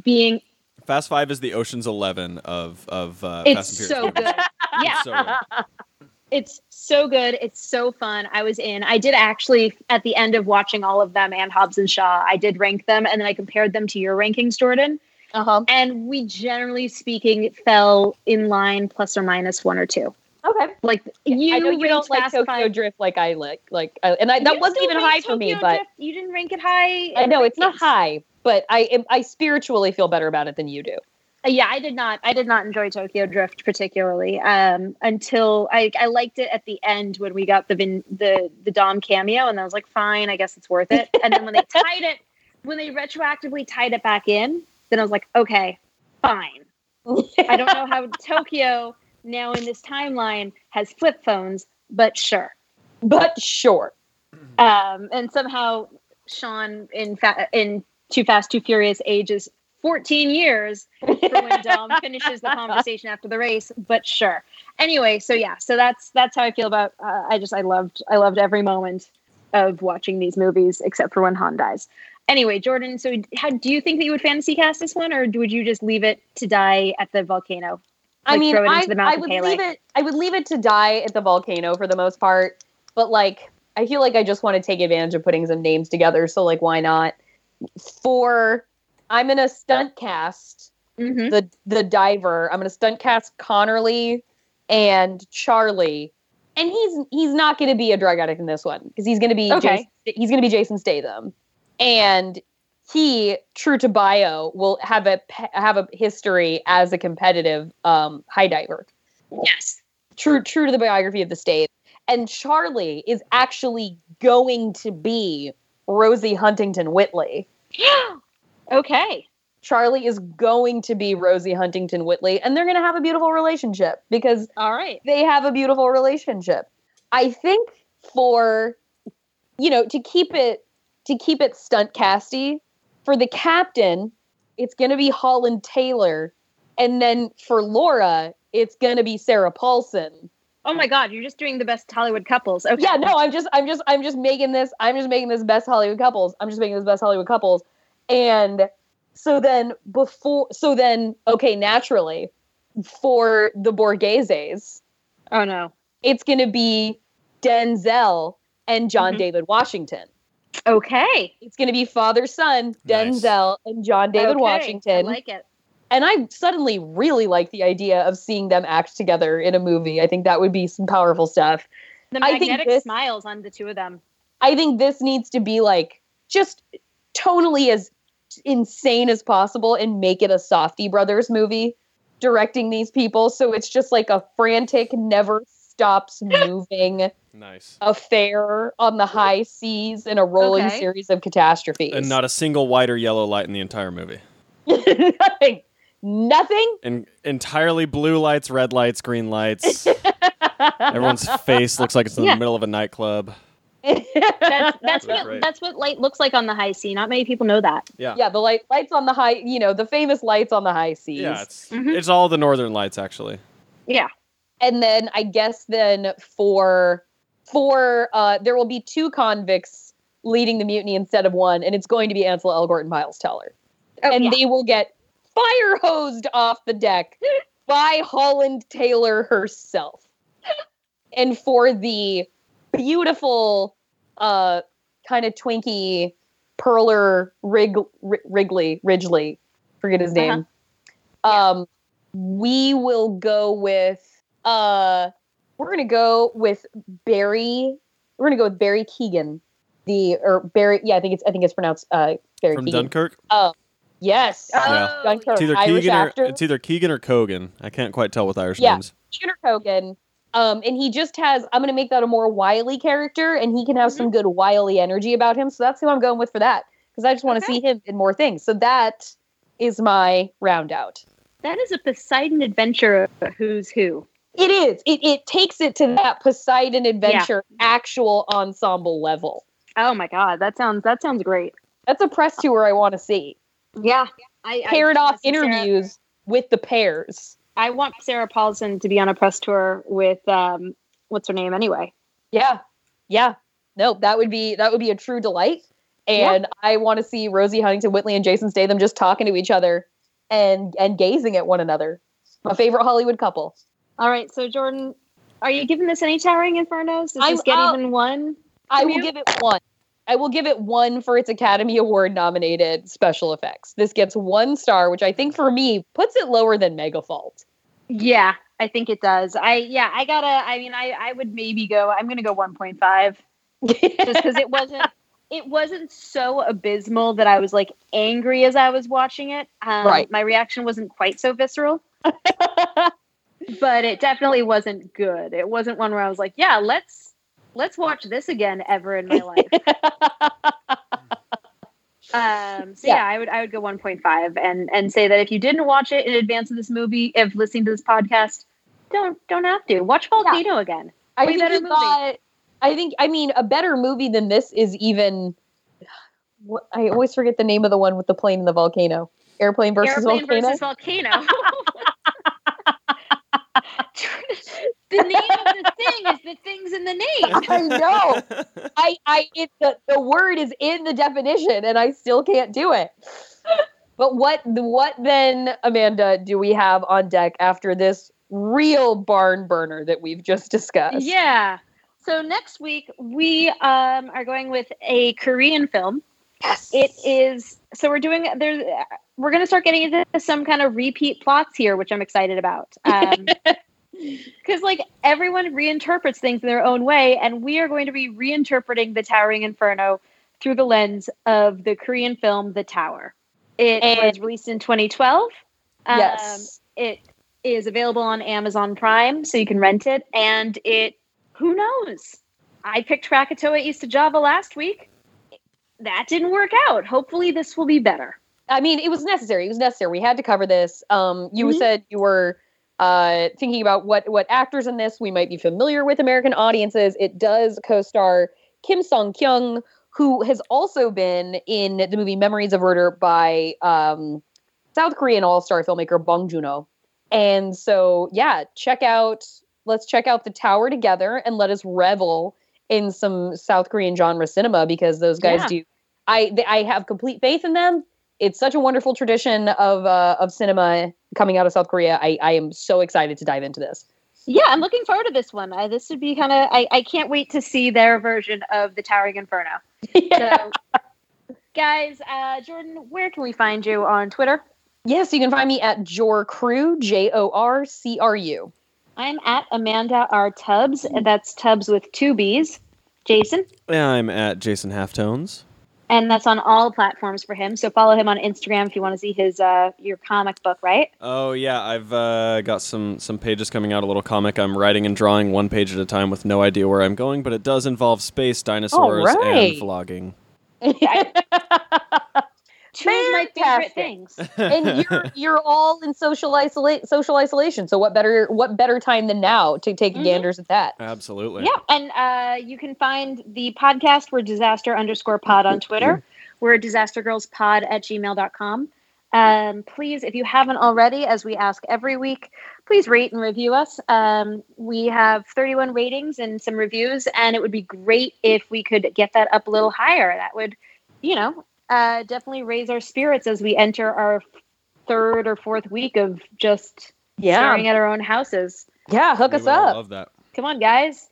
S2: being
S3: Fast Five is the Ocean's Eleven of of uh,
S2: it's
S3: Fast
S2: so good. Yeah.
S3: So good.
S2: It's so good. It's so fun. I was in. I did actually at the end of watching all of them and Hobbs and Shaw, I did rank them and then I compared them to your rankings, Jordan.
S1: Uh-huh.
S2: and we generally speaking fell in line plus or minus one or two.
S1: Okay.
S2: Like you,
S1: I know you don't like Tokyo
S2: Five-
S1: Drift like I like. Like, uh, and I, that
S2: You
S1: wasn't even high for me,
S2: Tokyo
S1: but
S2: you didn't rank it high.
S1: I know it's not high. But I I spiritually feel better about it than you do.
S2: Uh, Yeah, I did not. I did not enjoy Tokyo Drift particularly um, until I, I liked it at the end when we got the Vin, the the Dom cameo, and I was like, fine, I guess it's worth it. And then when they <laughs> tied it, when they retroactively tied it back in, then I was like, okay, fine. I don't know how <laughs> Tokyo now in this timeline has flip phones, but sure.
S1: but sure. <clears throat>
S2: Um, and somehow Sean in fa- in Too Fast Too Furious ages 14 years for when Dom <laughs> finishes the conversation after the race, but sure. Anyway, so yeah, so that's that's how I feel about. Uh, I just I loved I loved every moment of watching these movies except for when Han dies. Anyway, Jordan, so how do you think that you would fantasy cast this one, or would you just leave it to die at the volcano?
S1: I mean,
S2: throw it into
S1: I, I would leave it. I would leave it to die at the volcano for the most part. But like, I feel like I just want to take advantage of putting some names together. So like, why not? For I'm gonna stunt cast
S2: Mhm.
S1: the the diver. I'm gonna stunt cast Connerly and Charlie, and he's he's not gonna be a drug addict in this one because he's gonna be
S2: Okay.
S1: Jason, he's gonna be Jason Statham, and he true to bio will have a have a history as a competitive um, high diver.
S2: Yes.
S1: True true to the biography of the state. And Charlie is actually going to be Rosie Huntington Whiteley. <gasps>
S2: okay.
S1: Charlie is going to be Rosie Huntington Whiteley, and they're going to have a beautiful relationship because
S2: All right.
S1: they have a beautiful relationship. I think for you know to keep it to keep it stunt casty for the captain, it's going to be Holland Taylor, and then for Laura, it's going to be Sarah Paulson.
S2: Oh my God, you're just doing the best Hollywood couples. Okay.
S1: Yeah, no, I'm just I'm just I'm just making this I'm just making this best Hollywood couples. I'm just making this best Hollywood couples. And so then before so then okay, naturally for the Borgheses,
S2: Oh no.
S1: it's going to be Denzel and John
S2: Mhm.
S1: David Washington.
S2: Okay.
S1: It's going to be father son
S3: Nice.
S1: Denzel and John David
S2: Okay,
S1: Washington.
S2: I like it.
S1: and I suddenly really like the idea of seeing them act together in a movie. I think that would be some powerful stuff.
S2: The
S1: I think
S2: magnetic
S1: this-
S2: smiles on the two of them.
S1: I think this needs to be like just tonally as insane as possible and make it a Safdie Brothers movie directing these people. So it's just like a frantic, never stops <laughs> moving
S3: Nice.
S1: affair on the high seas in a rolling
S2: Okay.
S1: series of catastrophes.
S3: And not a single white or yellow light in the entire movie. <laughs>
S1: nothing. Nothing.
S3: And entirely blue lights, red lights, green lights. <laughs> Everyone's face looks like it's in
S2: Yeah.
S3: the middle of a nightclub.
S2: That's <laughs> that's what
S3: Right.
S2: that's what light looks like on the high sea. Not many people know that.
S3: Yeah.
S1: yeah, the light lights on the high, you know, the famous lights on the high seas.
S3: Yeah, it's
S2: Mhm.
S3: it's all the northern lights actually.
S2: Yeah.
S1: and then I guess then for for uh there will be two convicts leading the mutiny instead of one, and it's going to be Ansel Elgort and Miles Teller.
S2: Oh,
S1: and
S2: yeah.
S1: they will get fire hosed off the deck by Holland Taylor herself. and for the beautiful uh kind of twinky pearler Rig, Ri- Wrigley Ridgely, forget his
S2: Uh-huh.
S1: name. Um we will go with uh we're gonna go with Barry we're gonna go with Barry Keegan. The or Barry yeah, I think it's I think it's pronounced uh Barry
S3: From
S1: Keegan.
S3: Dunkirk.
S1: Yes.
S2: Oh,
S1: Dunkirk.
S3: It's either
S1: Irish
S3: Keegan or it's either Keegan or Kogan. I can't quite tell with Irish
S1: Yeah.
S3: names.
S1: Keegan or Kogan. Um, and he just has, I'm going to make that a more wily character, and he can have some good wily energy about him. So that's who I'm going with for that. Because I just want to
S2: Okay.
S1: see him in more things. So that is my round out.
S2: That is a Poseidon adventure of who's who.
S1: It is. It, it takes it to that Poseidon adventure actual ensemble level.
S2: Oh my god, that sounds that sounds great.
S1: That's a press tour I want to see.
S2: Yeah. I, I
S1: Paired off
S2: want to Sarah-
S1: interviews with the pairs.
S2: I want Sarah Paulson to be on a press tour with um what's her name anyway.
S1: Yeah. Yeah. No, that would be that would be a true delight. And I want to see Rosie Huntington Whiteley and Jason Statham just talking to each other and and gazing at one another. My favorite Hollywood couple.
S2: All right, so Jordan, are you giving this any towering infernos? Does
S1: I'm
S2: this get
S1: out.
S2: even one?
S1: I will
S2: you?
S1: give it one. I will give it one for its Academy Award nominated special effects. This gets one star, which I think for me puts it lower than Megafault.
S2: Yeah, I think it does. I yeah, I gotta. I mean, I I would maybe go. I'm gonna go 1.5 just because it wasn't. <laughs> It wasn't so abysmal that I was like angry as I was watching it. Um,
S1: Right.
S2: My reaction wasn't quite so visceral, <laughs> but it definitely wasn't good. It wasn't one where I was like, yeah, let's let's watch this again ever in my life. <laughs> Um, so
S1: Yeah.
S2: yeah. I would I would go 1.5 and and say that if you didn't watch it in advance of this movie, if listening to this podcast, don't don't have to watch Volcano again.
S1: I think
S2: better
S1: you
S2: movie.
S1: got. I think. I mean, a better movie than this is even. I always forget the name of the one with the plane and the volcano. Airplane versus
S2: Airplane
S1: volcano.
S2: versus volcano. <laughs> <laughs> the name of the thing is the things in the name. <laughs>
S1: I know. <laughs> I. I. It. The, the word is in the definition, and I still can't do it. But what? What then, Amanda? Do we have on deck after this real barn burner that we've just discussed?
S2: Yeah. So next week we um, are going with a Korean film.
S1: Yes.
S2: It is so we're doing there's we're going to start getting into some kind of repeat plots here, which I'm excited about. Um, <laughs> because like everyone reinterprets things in their own way, and we are going to be reinterpreting the Towering Inferno through the lens of the Korean film The Tower. It
S1: And-
S2: was released in 2012. Um,
S1: Yes.
S2: it is available on Amazon Prime, so you can rent it. And it, who knows? I picked Krakatoa East of Java last week. That didn't work out. Hopefully, this will be better.
S1: I mean, it was necessary. It was necessary. We had to cover this. Um, you
S2: Mhm.
S1: said you were uh, thinking about what what actors in this we might be familiar with American audiences. It does co-star Kim Sang Kyung, who has also been in the movie Memories of Murder by um, South Korean all-star filmmaker Bong Joon-ho. And so, yeah, check out. Let's check out the Tower together and let us revel in some South Korean genre cinema because those guys
S2: Yeah.
S1: do. I I have complete faith in them. It's such a wonderful tradition of uh, of cinema coming out of South Korea. I, I am so excited to dive into this.
S2: Yeah, I'm looking forward to this one. Uh, this would be kind of. I, I can't wait to see their version of the Towering Inferno. <laughs> So, guys, uh, Jordan, where can we find you on Twitter?
S1: Yes, you can find me at Jor Cru, J O R C R U.
S2: I'm at Amanda R. Tubbs, and that's Tubbs with two B's. Jason,
S3: Yeah, I'm at Jason Halftones.
S2: And that's on all platforms for him. So follow him on Instagram if you want to see his uh, your comic book, right?
S3: Oh yeah, I've uh, got some some pages coming out. A little comic. I'm writing and drawing one page at a time with no idea where I'm going, but it does involve space, dinosaurs,
S1: right.
S3: and vlogging. <laughs> <laughs>
S2: Two of my favorite things.
S1: and you're <laughs> you're all in social isolate social isolation. So what better what better time than now to take
S2: Mhm.
S1: ganders at that?
S3: Absolutely.
S2: Yeah, and uh, you can find the podcast. We're disaster underscore pod on Twitter. <laughs> We're disastergirlspod at gmail.com. Um, please, if you haven't already, as we ask every week, please rate and review us. Um, we have 31 ratings and some reviews, and it would be great if we could get that up a little higher. That would, you know, uh, definitely raise our spirits as we enter our third or fourth week of just staring at our own houses.
S1: yeah. Hook
S3: We
S1: us up.
S3: Love that.
S2: Come on, guys.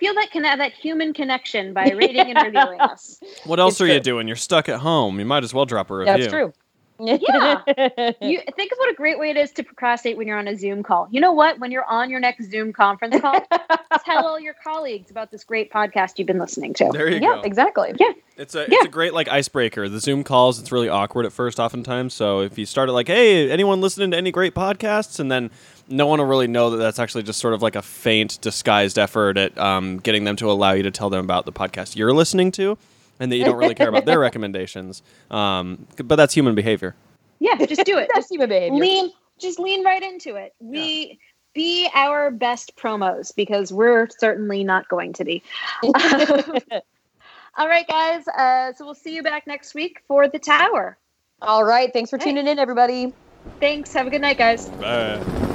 S2: Feel that can that human connection by <laughs> rating and reviewing us.
S3: What else
S1: It's
S3: are you doing? You're stuck at home. You might as well drop a review.
S1: That's true.
S2: Yeah. <laughs> You think of what a great way it is to procrastinate when you're on a Zoom call. You know what? When you're on your next Zoom conference call, <laughs> tell all your colleagues about this great podcast you've been listening to.
S3: There you
S1: yeah,
S3: go.
S1: exactly.
S3: It's a
S2: Yeah.
S3: it's a great like icebreaker. The Zoom calls, it's really awkward at first, oftentimes. So if you start it like, "Hey, anyone listening to any great podcasts?" and then no one will really know that that's actually just sort of like a faint, disguised effort at um, getting them to allow you to tell them about the podcast you're listening to, and that you don't really care about their <laughs> recommendations. Um, but that's human behavior.
S2: Yeah, just do it. <laughs>
S1: That's
S2: Just
S1: human behavior.
S2: lean just lean right into it. We be our best promos because we're certainly not going to be. <laughs> all right, guys. Uh, so we'll see you back next week for the tower.
S1: All right. Thanks for
S2: Hey.
S1: tuning in, everybody.
S2: Thanks. Have a good night, guys.
S3: Bye.